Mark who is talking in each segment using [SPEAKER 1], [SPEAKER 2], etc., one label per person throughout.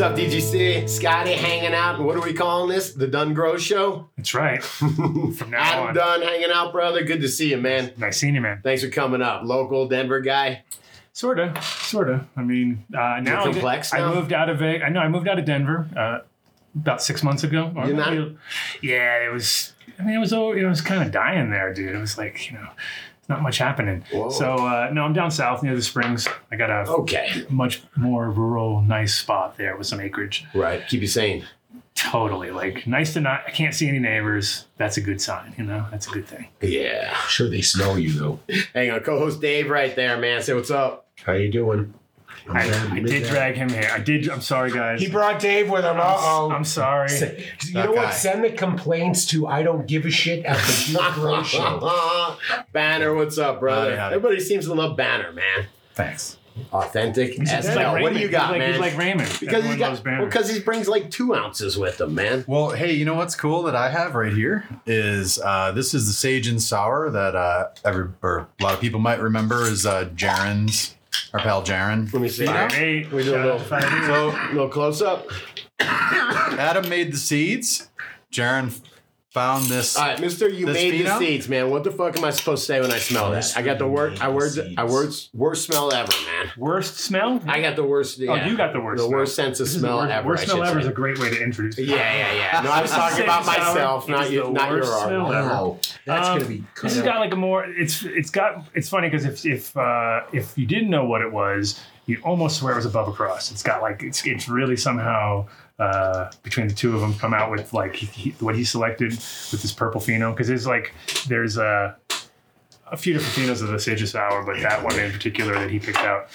[SPEAKER 1] What's up, DGC? Scotty hanging out. What are we calling this? The Dunn Grow Show?
[SPEAKER 2] That's right. From now
[SPEAKER 1] Adam
[SPEAKER 2] on.
[SPEAKER 1] Dunn hanging out, brother. Good to see you, man.
[SPEAKER 2] Nice seeing you, man.
[SPEAKER 1] Thanks for coming up. Local Denver guy.
[SPEAKER 2] Sorta, sorta. I mean, uh, now I
[SPEAKER 1] complex
[SPEAKER 2] I,
[SPEAKER 1] now?
[SPEAKER 2] moved out of a. I know I moved out of Denver uh, about six months ago. Or
[SPEAKER 1] You're not-
[SPEAKER 2] Yeah, it was. I mean, it was. all- You know, it was kind of dying there, dude. It was like you know, not much happening.
[SPEAKER 1] Whoa.
[SPEAKER 2] So uh, no, I'm down south near the springs. I got a
[SPEAKER 1] Okay.
[SPEAKER 2] much more rural, nice spot there with some acreage.
[SPEAKER 1] Right. Keep you sane.
[SPEAKER 2] Totally, like nice to not. I can't see any neighbors. That's a good sign. You know, that's a good thing.
[SPEAKER 1] Yeah.
[SPEAKER 3] Sure, they smell you though.
[SPEAKER 1] Hang on. Co-host Dave right there, man. Say what's up.
[SPEAKER 3] How you doing? I'm
[SPEAKER 2] I,
[SPEAKER 3] glad
[SPEAKER 2] I
[SPEAKER 3] you
[SPEAKER 2] did drag him here. I did. I'm sorry, guys.
[SPEAKER 4] He brought Dave with him. Uh oh.
[SPEAKER 2] I'm sorry.
[SPEAKER 4] You know
[SPEAKER 3] guy.
[SPEAKER 4] what? Send the complaints to I don't give a shit at the Pure Show.
[SPEAKER 1] Banner, what's up, brother?
[SPEAKER 3] Howdy, howdy.
[SPEAKER 1] Everybody seems to love Banner, man.
[SPEAKER 3] Thanks.
[SPEAKER 1] Authentic.
[SPEAKER 2] He's
[SPEAKER 1] as
[SPEAKER 2] like
[SPEAKER 1] hell.
[SPEAKER 2] Raymond.
[SPEAKER 1] What do you got,
[SPEAKER 2] he's like,
[SPEAKER 1] man?
[SPEAKER 2] He's like Raymond.
[SPEAKER 1] because he
[SPEAKER 2] Everyone
[SPEAKER 1] got
[SPEAKER 2] loves Banner.
[SPEAKER 1] well, because he brings like two ounces with him, man.
[SPEAKER 5] Well, hey, you know what's cool that I have right here is uh, this is the sage and sour that uh, every or a lot of people might remember is uh, Jaren's, our pal Jaren.
[SPEAKER 1] Let me see.
[SPEAKER 2] Fire
[SPEAKER 1] that.
[SPEAKER 2] eight.
[SPEAKER 1] We do a little-
[SPEAKER 2] to Fire eight.
[SPEAKER 5] So
[SPEAKER 1] A little close up.
[SPEAKER 5] Adam made the seeds. Jaren found this.
[SPEAKER 1] All right, Mister, you
[SPEAKER 5] This
[SPEAKER 1] made the
[SPEAKER 5] phenom?
[SPEAKER 1] seeds, man. What the fuck am I supposed to say when I smell that? I got the worst. I worst. I worst. Worst smell ever, man.
[SPEAKER 2] Worst smell?
[SPEAKER 1] I got the worst.
[SPEAKER 2] oh, you got the worst.
[SPEAKER 1] The
[SPEAKER 2] smell.
[SPEAKER 1] worst sense of
[SPEAKER 2] This is the
[SPEAKER 1] smell
[SPEAKER 2] worst,
[SPEAKER 1] ever.
[SPEAKER 2] Worst
[SPEAKER 1] I
[SPEAKER 2] smell
[SPEAKER 1] should
[SPEAKER 2] ever
[SPEAKER 1] say.
[SPEAKER 2] is a great way to introduce.
[SPEAKER 1] Yeah, yeah, yeah. No, I was talking about
[SPEAKER 2] sour.
[SPEAKER 1] myself, not
[SPEAKER 2] It's
[SPEAKER 1] you, not your
[SPEAKER 2] worst smell
[SPEAKER 1] arm.
[SPEAKER 2] ever.
[SPEAKER 4] Wow. That's
[SPEAKER 2] Um,
[SPEAKER 4] gonna be.
[SPEAKER 2] This has got like a more. It's it's got. It's funny because if if uh, if you didn't know what it was, you'd almost swear it was above a cross. It's got like it's it's really somehow. Uh, between the two of them, come out with like he, what he selected with this purple pheno because there's like there's a a few different phenos of the sage sour, but that one in particular that he picked out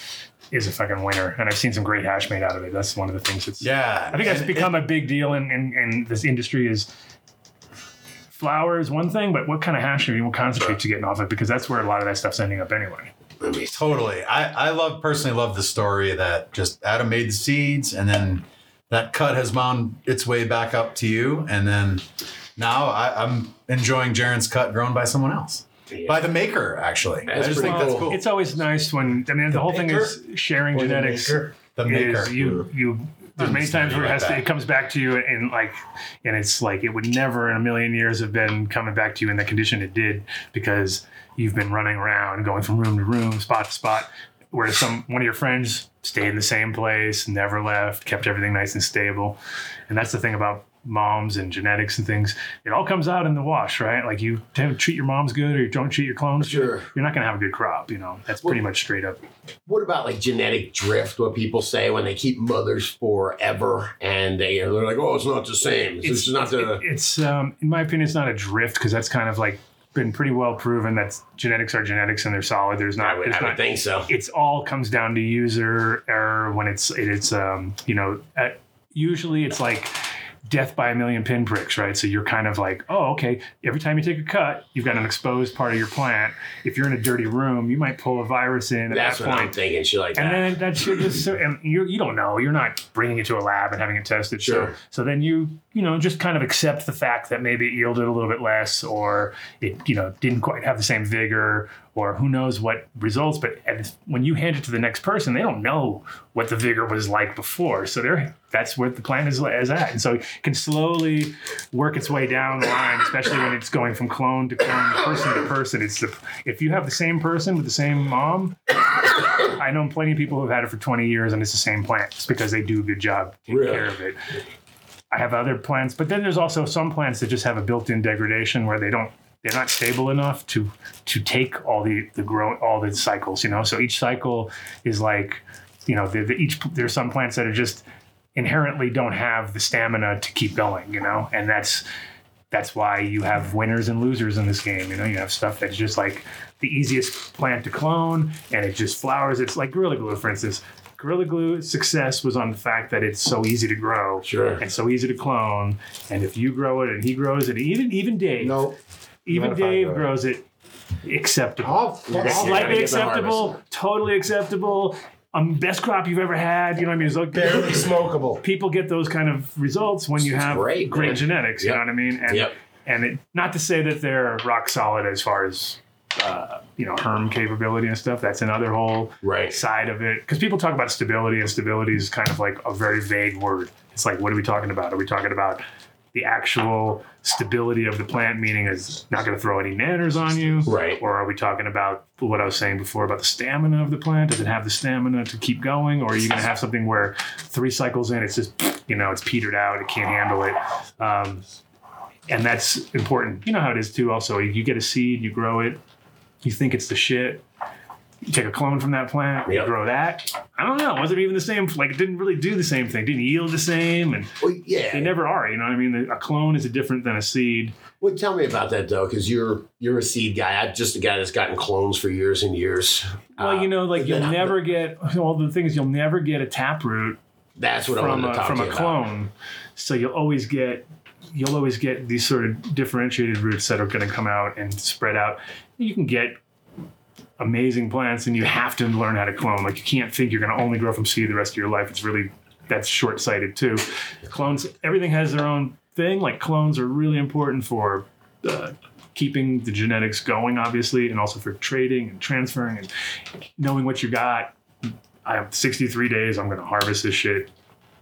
[SPEAKER 2] is a fucking winner. And I've seen some great hash made out of it. That's one of the things that's
[SPEAKER 5] yeah,
[SPEAKER 2] I think that's become a big deal in, in, in this industry is flour is one thing, but what kind of hash are you, what concentrates you getting off it? Because that's where a lot of that stuff's ending up anyway.
[SPEAKER 5] totally. I I love personally love the story that just Adam made the seeds and then that cut has wound its way back up to you and then now I, I'm enjoying Jaren's cut grown by someone else. By the maker, actually. I just
[SPEAKER 1] pretty
[SPEAKER 5] think that's
[SPEAKER 1] cool.
[SPEAKER 5] cool.
[SPEAKER 2] It's always nice when I mean the, whole thing is sharing
[SPEAKER 4] Or the
[SPEAKER 2] genetics.
[SPEAKER 4] maker.
[SPEAKER 5] the maker.
[SPEAKER 2] Is you you there's many times where it has to,
[SPEAKER 5] that.
[SPEAKER 2] it comes back to you and like and it's like it would never in a million years have been coming back to you in the condition it did because you've been running around going from room to room spot to spot whereas some one of your friends stayed in the same place never left kept everything nice and stable and that's the thing about moms and genetics and things it all comes out in the wash right like you treat your moms good or you don't treat your clones
[SPEAKER 1] Sure.
[SPEAKER 2] good you're not going to have a good crop you know that's pretty much straight up
[SPEAKER 1] What about like genetic drift? What people say when they keep mothers forever and they they're like, oh, it's not the same. It's, just not the.
[SPEAKER 2] it- it's um, in my opinion, it's not a drift because that's kind of like been pretty well proven that genetics are genetics and they're solid. There's not.
[SPEAKER 1] I would, I would
[SPEAKER 2] not
[SPEAKER 1] think so.
[SPEAKER 2] it's all comes down to user error when it's it's um you know uh, usually it's like death by a million pinpricks right so you're kind of like oh okay every time you take a cut you've got an exposed part of your plant if you're in a dirty room you might pull a virus in at
[SPEAKER 1] That's
[SPEAKER 2] that
[SPEAKER 1] what
[SPEAKER 2] point
[SPEAKER 1] I'm thinking. Shit like
[SPEAKER 2] and
[SPEAKER 1] that.
[SPEAKER 2] then that shit just so, and you you don't know. You're not bringing it to a lab and having it tested.
[SPEAKER 1] Sure.
[SPEAKER 2] So so then you you know just kind of accept the fact that maybe it yielded a little bit less, or it you know didn't quite have the same vigor, or who knows what results. But and when you hand it to the next person, they don't know what the vigor was like before. So they're that's where the plant is, is at, and so it can slowly work its way down the line, especially when it's going from clone to clone, person to person. It's the if you have the same person with the same mom, I know plenty of people who've had it for 20 years and it's the same plant just because they do a good job taking
[SPEAKER 1] Really?
[SPEAKER 2] care of it. I have other plants, but then there's also some plants that just have a built-in degradation where they don't they're not stable enough to to take all the the grow all the cycles, you know. So each cycle is like, you know, the, the each there's some plants that are just inherently don't have the stamina to keep going, you know, and that's that's why you have winners and losers in this game. You know, you have stuff that's just like the easiest plant to clone and it just flowers. It's like Gorilla Glue, for instance. Gorilla Glue success was on the fact that it's so easy to grow
[SPEAKER 1] Sure.
[SPEAKER 2] and so easy to clone. And if you grow it and he grows it, even even Dave,
[SPEAKER 4] No.
[SPEAKER 2] Even
[SPEAKER 4] not if I
[SPEAKER 2] Dave grows it, acceptable.
[SPEAKER 4] I'll, I'll,
[SPEAKER 2] Slightly
[SPEAKER 1] get the
[SPEAKER 2] acceptable, totally acceptable. Um, best crop you've ever had. You know what I mean? It's like
[SPEAKER 4] barely smokable.
[SPEAKER 2] people get those kind of results when you
[SPEAKER 1] It's
[SPEAKER 2] have
[SPEAKER 1] great,
[SPEAKER 2] great,
[SPEAKER 1] man.
[SPEAKER 2] genetics. You
[SPEAKER 1] Yep.
[SPEAKER 2] know what I mean? And
[SPEAKER 1] Yep.
[SPEAKER 2] and it, not to say that they're rock solid as far as uh, you know herm capability and stuff. That's another whole
[SPEAKER 1] Right.
[SPEAKER 2] side of it because people talk about stability and stability is kind of like a very vague word. It's like what are we talking about? Are we talking about the actual stability of the plant, meaning it's not going to throw any nanners on you,
[SPEAKER 1] Right.
[SPEAKER 2] or are we talking about what I was saying before about the stamina of the plant? Does it have the stamina to keep going, or are you going to have something where three cycles in, it's just you know it's petered out, it can't handle it, um, and that's important. You know how it is too. Also, you get a seed, you grow it, you think it's the shit. You take a clone from that plant, you
[SPEAKER 1] Yep.
[SPEAKER 2] grow that. I don't know. It wasn't even the same. Like it didn't really do the same thing. Didn't yield the same, and
[SPEAKER 1] Well, yeah.
[SPEAKER 2] they never are. You know what I mean? A clone is a different than a seed.
[SPEAKER 1] Well, tell me about that though, because you're you're a seed guy. I'm just a guy that's gotten clones for years and years.
[SPEAKER 2] Well,
[SPEAKER 1] Uh,
[SPEAKER 2] you know, like you'll never get. Well, the thing is, you'll never get a taproot
[SPEAKER 1] That's what I
[SPEAKER 2] from
[SPEAKER 1] to
[SPEAKER 2] a, from a
[SPEAKER 1] you about.
[SPEAKER 2] clone. So you'll always get you'll always get these sort of differentiated roots that are going to come out and spread out. You can get amazing plants, and you have to learn how to clone. Like you can't think you're going to only grow from seed the rest of your life. It's really that's short sighted too. Clones, everything has their own thing. Like clones are really important for. Uh, keeping the genetics going obviously and also for trading and transferring and knowing what you got I have 63 days. I'm going to harvest this shit.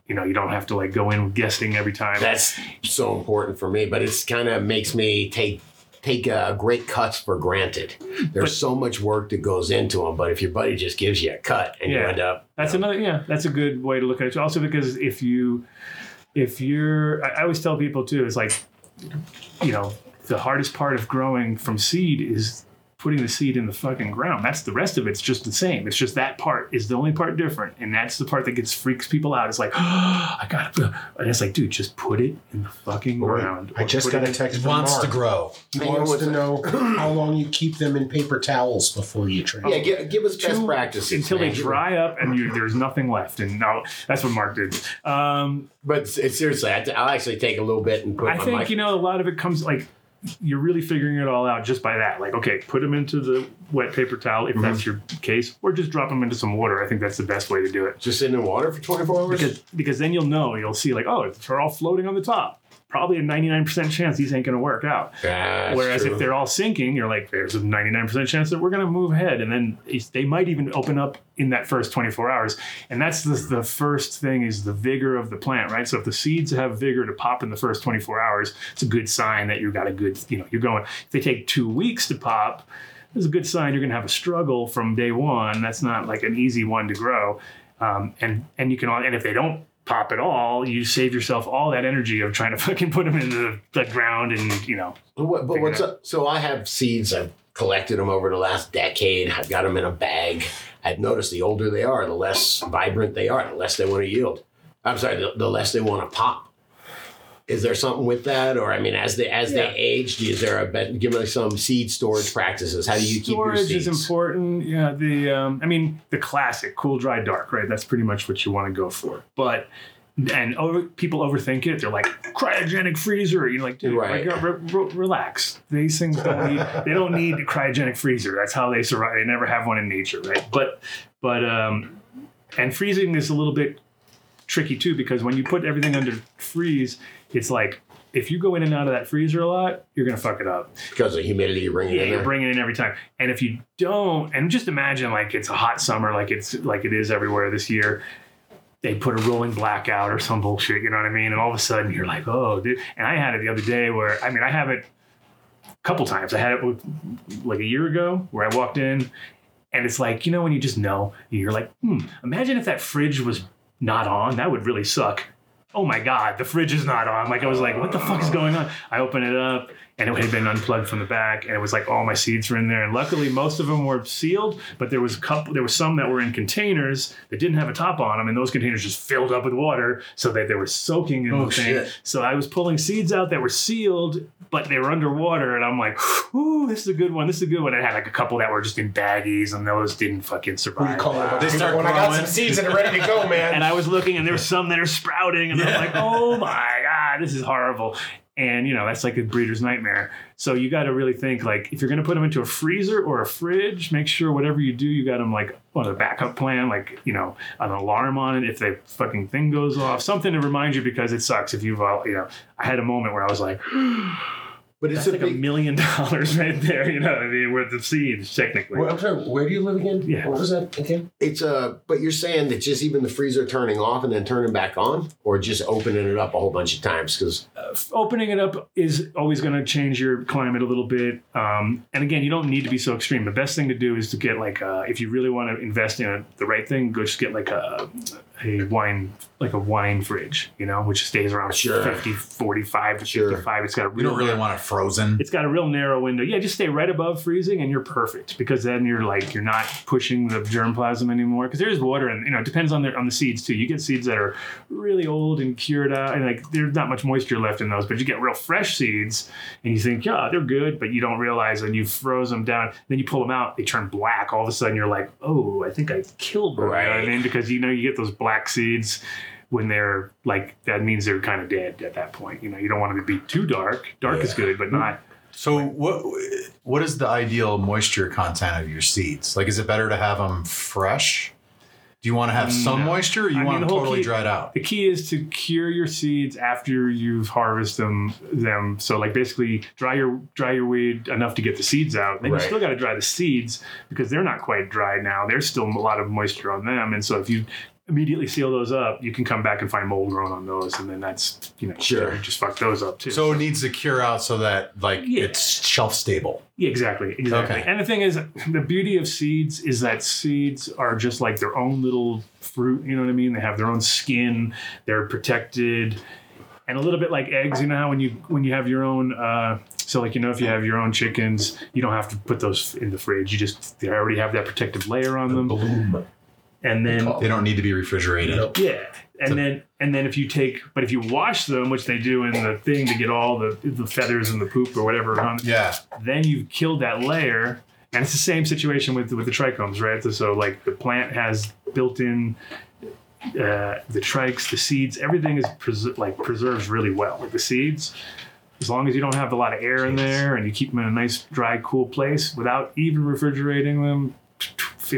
[SPEAKER 2] You know, you don't have to like go in guessing every time.
[SPEAKER 1] That's so important for me, but it's kind of makes me take take uh, great cuts for granted. There's
[SPEAKER 2] But-
[SPEAKER 1] so much work that goes into them, but if your buddy just gives you a cut and you end up,
[SPEAKER 2] That's another, yeah, that's a good way to look at it. Also, because if you, if you're, I I always tell people too, it's like, you know, the hardest part of growing from seed is putting the seed in the fucking ground. That's the rest of it. it's just the same. It's just that part is the only part different, and that's the part that gets freaks people out. It's like, oh, I gotta, and it's like, dude, just put it in the fucking ground.
[SPEAKER 4] I just got a text
[SPEAKER 5] It
[SPEAKER 4] from
[SPEAKER 5] wants
[SPEAKER 4] Mark.
[SPEAKER 5] to grow.
[SPEAKER 4] He
[SPEAKER 1] Hey,
[SPEAKER 4] wants to know how long you keep them in paper towels before you trade.
[SPEAKER 1] yeah, give, give us best
[SPEAKER 2] Two-
[SPEAKER 1] practices
[SPEAKER 2] until they dry up and you, there's nothing left. And now that's what Mark did. Um,
[SPEAKER 1] But it's, it's seriously, I, will actually take a little bit and put
[SPEAKER 2] I
[SPEAKER 1] my
[SPEAKER 2] think
[SPEAKER 1] mic-
[SPEAKER 2] you know a lot of it comes like you're really figuring it all out just by that. Like, okay, put them into the wet paper towel if mm-hmm. that's your case, or just drop them into some water. I think that's the best way to do it
[SPEAKER 1] just sit in the water for 24 hours.
[SPEAKER 2] because because then you'll know you'll see like oh they're all floating on the top. Probably a 99% chance these ain't going to work out.
[SPEAKER 1] That's
[SPEAKER 2] Whereas
[SPEAKER 1] true.
[SPEAKER 2] if they're all sinking, you're like, there's a 99% chance that we're going to move ahead. And then they might even open up in that first 24 hours. And that's the, the first thing is the vigor of the plant, right? So if the seeds have vigor to pop in the first 24 hours, it's a good sign that you've got a good, you know, you're going. If they take two weeks to pop, it's a good sign you're going to have a struggle from day one. That's not like an easy one to grow. Um, and and you can all, and if they don't pop at all, you save yourself all that energy of trying to fucking put them into the, the ground and you know
[SPEAKER 1] But, what, but what's up? So I have seeds. I've collected them over the last decade. I've got them in a bag. I've noticed the older they are, the less vibrant they are, the less they want to yield. I'm sorry, the, the less they want to pop. Is there something with that, or I mean, as they as
[SPEAKER 2] Yeah.
[SPEAKER 1] they age, is there a bet? Give me some seed storage practices. How do you keep your
[SPEAKER 2] storage
[SPEAKER 1] seeds?
[SPEAKER 2] is important. Yeah, the um, I mean the classic cool, dry, dark, right? That's pretty much what you want to go for. But and over, people overthink it. They're like cryogenic freezer. You're like, dude,
[SPEAKER 1] Right.
[SPEAKER 2] like, re- re- relax. These things don't need. they don't need a cryogenic freezer. That's how they survive. They never have one in nature, right? But but um, and freezing is a little bit tricky too because when you put everything under freeze, it's like if you go in and out of that freezer a lot, you're gonna fuck it up.
[SPEAKER 1] because of humidity you're bringing
[SPEAKER 2] Yeah,
[SPEAKER 1] in
[SPEAKER 2] you're
[SPEAKER 1] there.
[SPEAKER 2] bringing it in every time. And if you don't, and just imagine like it's a hot summer, like it's like it is everywhere this year. They put a rolling blackout or some bullshit, you know what I mean? And all of a sudden you're like, oh, dude. And I had it the other day where, I mean, I have it a couple times. I had it with, like a year ago where I walked in and it's like, you know, when you just know, you're like, hmm, imagine if that fridge was not on. That would really suck. Oh my God, the fridge is not on. Like, I was like, what the fuck is going on? I open it up and it had been unplugged from the back and it was like all my seeds were in there. And luckily, most of them were sealed, but there was a couple, there was some that were in containers that didn't have a top on them. And those containers just filled up with water so that they were soaking in
[SPEAKER 1] Oh,
[SPEAKER 2] the thing.
[SPEAKER 1] shit.
[SPEAKER 2] So I was pulling seeds out that were sealed, but they were underwater. And I'm like, ooh, this is a good one. This is a good one. I had like a couple that were just in baggies and those didn't fucking survive.
[SPEAKER 4] you call it?
[SPEAKER 5] They start
[SPEAKER 4] when I got some seeds and are ready to go, man.
[SPEAKER 2] and I was looking, and there's some that are sprouting, and I'm like, oh my god, this is horrible. And you know, that's like a breeder's nightmare. So you got to really think like if you're going to put them into a freezer or a fridge, make sure whatever you do, you got them like on a backup plan, like you know, an alarm on it if the fucking thing goes off, something to remind you because it sucks if you've uh, you know. I had a moment where I was like,
[SPEAKER 1] But it's
[SPEAKER 2] That's
[SPEAKER 1] a
[SPEAKER 2] like a
[SPEAKER 1] big.
[SPEAKER 2] million dollars right there. You know what I mean? Worth of seeds, technically.
[SPEAKER 3] Well, I'm sorry. Where do you live again?
[SPEAKER 2] Yeah.
[SPEAKER 3] What was that again?
[SPEAKER 1] It's a. But you're saying that just even the freezer turning off and then turning back on, or just opening it up a whole bunch of times because
[SPEAKER 2] opening it up is always going to change your climate a little bit. Um, and again, you don't need to be so extreme. The best thing to do is to get like, uh, if you really want to invest in a, the right thing, go just get like a, a wine, like a wine fridge, you know, which stays around
[SPEAKER 1] Sure.
[SPEAKER 2] 50, 45 to
[SPEAKER 1] Sure.
[SPEAKER 2] 55. It's got a
[SPEAKER 5] You don't really want it frozen.
[SPEAKER 2] it's got a real narrow window. Yeah, just stay right above freezing and you're perfect because then you're like you're not pushing the germplasm anymore because there's water and you know it depends on the on the seeds too. You get seeds that are really old and cured out and like there's not much moisture left in those, but you get real fresh seeds and you think yeah they're good, but you don't realize and you froze them down. Then you pull them out, they turn black. All of a sudden you're like oh I think I killed them. You know what I
[SPEAKER 1] Right.
[SPEAKER 2] mean? Because you know you get those black seeds when they're like that means they're kind of dead at that point. You know, you don't want them to be too dark. Dark is good, but not
[SPEAKER 5] So what what is the ideal moisture content of your seeds? Like, is it better to have them fresh? Do you want to have some
[SPEAKER 2] No.
[SPEAKER 5] moisture, or you
[SPEAKER 2] I
[SPEAKER 5] want
[SPEAKER 2] the
[SPEAKER 5] them totally
[SPEAKER 2] key-
[SPEAKER 5] dried out?
[SPEAKER 2] The key is to cure your seeds after you've harvested them. Them so like basically dry your dry your weed enough to get the seeds out. Then
[SPEAKER 1] Right.
[SPEAKER 2] you still got to dry the seeds because they're not quite dry now. There's still a lot of moisture on them, and so if you immediately seal those up, you can come back and find mold growing on those, and then that's you know
[SPEAKER 1] Sure.
[SPEAKER 2] just fuck those up too.
[SPEAKER 5] So it needs to cure out so that like
[SPEAKER 2] Yeah.
[SPEAKER 5] it's shelf stable.
[SPEAKER 2] Yeah, exactly, exactly.
[SPEAKER 5] Okay.
[SPEAKER 2] And the thing is, the beauty of seeds is that seeds are just like their own little fruit. You know what I mean? They have their own skin. They're protected, and a little bit like eggs. You know how when you when you have your own. Uh, so like you know if you have your own chickens, you don't have to put those in the fridge. You just they already have that protective layer on them,
[SPEAKER 3] Bloom.
[SPEAKER 2] And then
[SPEAKER 5] They don't need to be refrigerated.
[SPEAKER 3] Nope.
[SPEAKER 2] yeah, and then and then if you take, but if you wash them, which they do in the thing to get all the the feathers and the poop or whatever on
[SPEAKER 5] Yeah.
[SPEAKER 2] then you've killed that layer. And it's the same situation with with the trichomes right? So like the plant has built-in uh, the trikes the seeds. Everything is pres- like preserves really well like the seeds. As long as you don't have a lot of air in there and you keep them in a nice dry cool place without even refrigerating them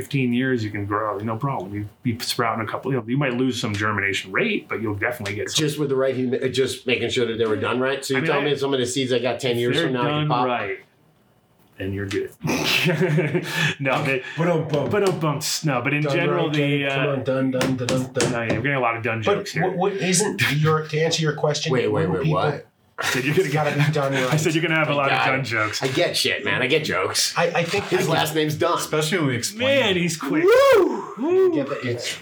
[SPEAKER 2] 15 years you can grow no problem you be sprouting a couple you, know, you might lose some germination rate but you'll definitely get some
[SPEAKER 1] just with the right, humi- just making sure that they were done right. So you
[SPEAKER 2] I mean,
[SPEAKER 1] tell
[SPEAKER 2] I-
[SPEAKER 1] me some of the seeds I got ten years from now I
[SPEAKER 2] done
[SPEAKER 1] can pop.
[SPEAKER 2] right And you're good no they
[SPEAKER 4] Boom, boom.
[SPEAKER 2] But don't bumps. No, but in
[SPEAKER 4] Done
[SPEAKER 2] general,
[SPEAKER 4] right,
[SPEAKER 2] the
[SPEAKER 4] Jake. Come
[SPEAKER 2] uh,
[SPEAKER 4] on, done, done, done, done, done.
[SPEAKER 2] no, yeah, we're getting a lot of done
[SPEAKER 4] But
[SPEAKER 2] jokes here.
[SPEAKER 4] what, what isn't your to answer your question?
[SPEAKER 1] Wait, wait, wait,
[SPEAKER 4] people-
[SPEAKER 1] what?
[SPEAKER 2] I said you're gonna
[SPEAKER 4] It's got to be done right.
[SPEAKER 2] I said you're gonna have a lot of
[SPEAKER 1] got
[SPEAKER 2] done jokes.
[SPEAKER 1] I get shit, man. I get jokes.
[SPEAKER 4] I, I think
[SPEAKER 1] His
[SPEAKER 4] I
[SPEAKER 1] last name's Dunn.
[SPEAKER 5] Especially when we explain.
[SPEAKER 2] Man, he's quick.
[SPEAKER 4] get the, it's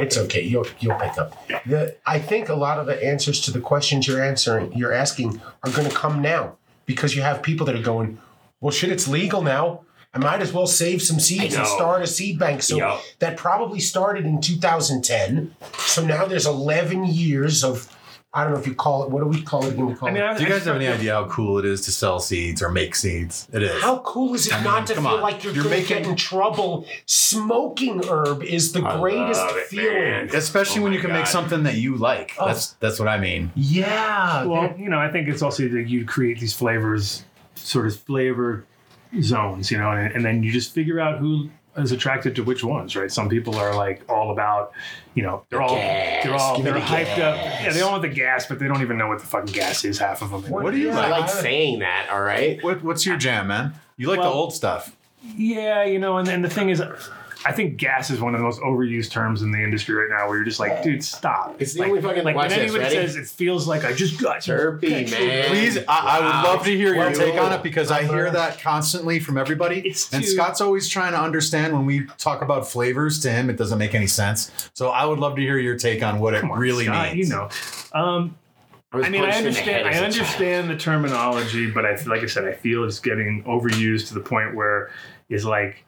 [SPEAKER 4] it's okay. You'll you'll pick up. The I think a lot of the answers to the questions you're answering, you're asking, are going to come now because you have people that are going, well, shit, it's legal now. I might as well save some seeds and start a seed bank. So
[SPEAKER 1] Yup.
[SPEAKER 4] that probably started in 2010. So now there's 11 years of I don't know if you call it. What do we call it? again? We call
[SPEAKER 2] I mean,
[SPEAKER 4] it.
[SPEAKER 2] I,
[SPEAKER 5] Do you guys have any idea how cool it is to sell seeds or make seeds? It is.
[SPEAKER 4] How cool is it
[SPEAKER 5] I mean,
[SPEAKER 4] not to
[SPEAKER 5] come
[SPEAKER 4] feel
[SPEAKER 5] on.
[SPEAKER 4] like you're,
[SPEAKER 5] You're
[SPEAKER 4] going to
[SPEAKER 5] making-
[SPEAKER 4] get in trouble? Smoking herb is the
[SPEAKER 1] I
[SPEAKER 4] greatest
[SPEAKER 1] love it,
[SPEAKER 4] feeling.
[SPEAKER 1] man.
[SPEAKER 5] Especially
[SPEAKER 1] Oh
[SPEAKER 5] when you can make something that you like.
[SPEAKER 4] Oh.
[SPEAKER 5] That's that's what I mean.
[SPEAKER 4] Yeah.
[SPEAKER 2] Well, you know, I think it's also that you create these flavors, sort of flavor zones, you know, and, and then you just figure out who is attracted to which ones, right? Some people are like all about, you know, they're all
[SPEAKER 1] gas.
[SPEAKER 2] they're all
[SPEAKER 1] Give
[SPEAKER 2] they're
[SPEAKER 1] the
[SPEAKER 2] hyped up. Yeah, they all want the gas, but they don't even know what the fucking gas is. Half of them.
[SPEAKER 5] What do you
[SPEAKER 4] Yeah,
[SPEAKER 1] I
[SPEAKER 5] like?
[SPEAKER 1] like saying that. All right.
[SPEAKER 5] What, what's your jam, man? You like
[SPEAKER 2] Well-
[SPEAKER 5] the old stuff.
[SPEAKER 2] Yeah, you know, and, and the thing is, I think gas is one of the most overused terms in the industry right now. Where you're just like, dude, stop.
[SPEAKER 1] It's the
[SPEAKER 2] like,
[SPEAKER 1] only fucking-
[SPEAKER 2] like when
[SPEAKER 1] this,
[SPEAKER 2] anybody
[SPEAKER 1] ready?
[SPEAKER 2] says it feels like I just got
[SPEAKER 1] Turpy, man.
[SPEAKER 5] Please, I, I would love to hear your take on it because I hear that constantly from everybody.
[SPEAKER 2] It's
[SPEAKER 5] and
[SPEAKER 2] too-
[SPEAKER 5] Scott's always trying to understand when we talk about flavors to him, it doesn't make any sense. So I would love to hear your take on what it
[SPEAKER 2] on,
[SPEAKER 5] really
[SPEAKER 2] Scott,
[SPEAKER 5] means.
[SPEAKER 2] You know, um,
[SPEAKER 1] was
[SPEAKER 2] I mean, I
[SPEAKER 1] punched in the
[SPEAKER 2] understand.
[SPEAKER 1] head as
[SPEAKER 2] I
[SPEAKER 1] a child.
[SPEAKER 2] understand the terminology, but I, like I said, I feel it's getting overused to the point where it's like.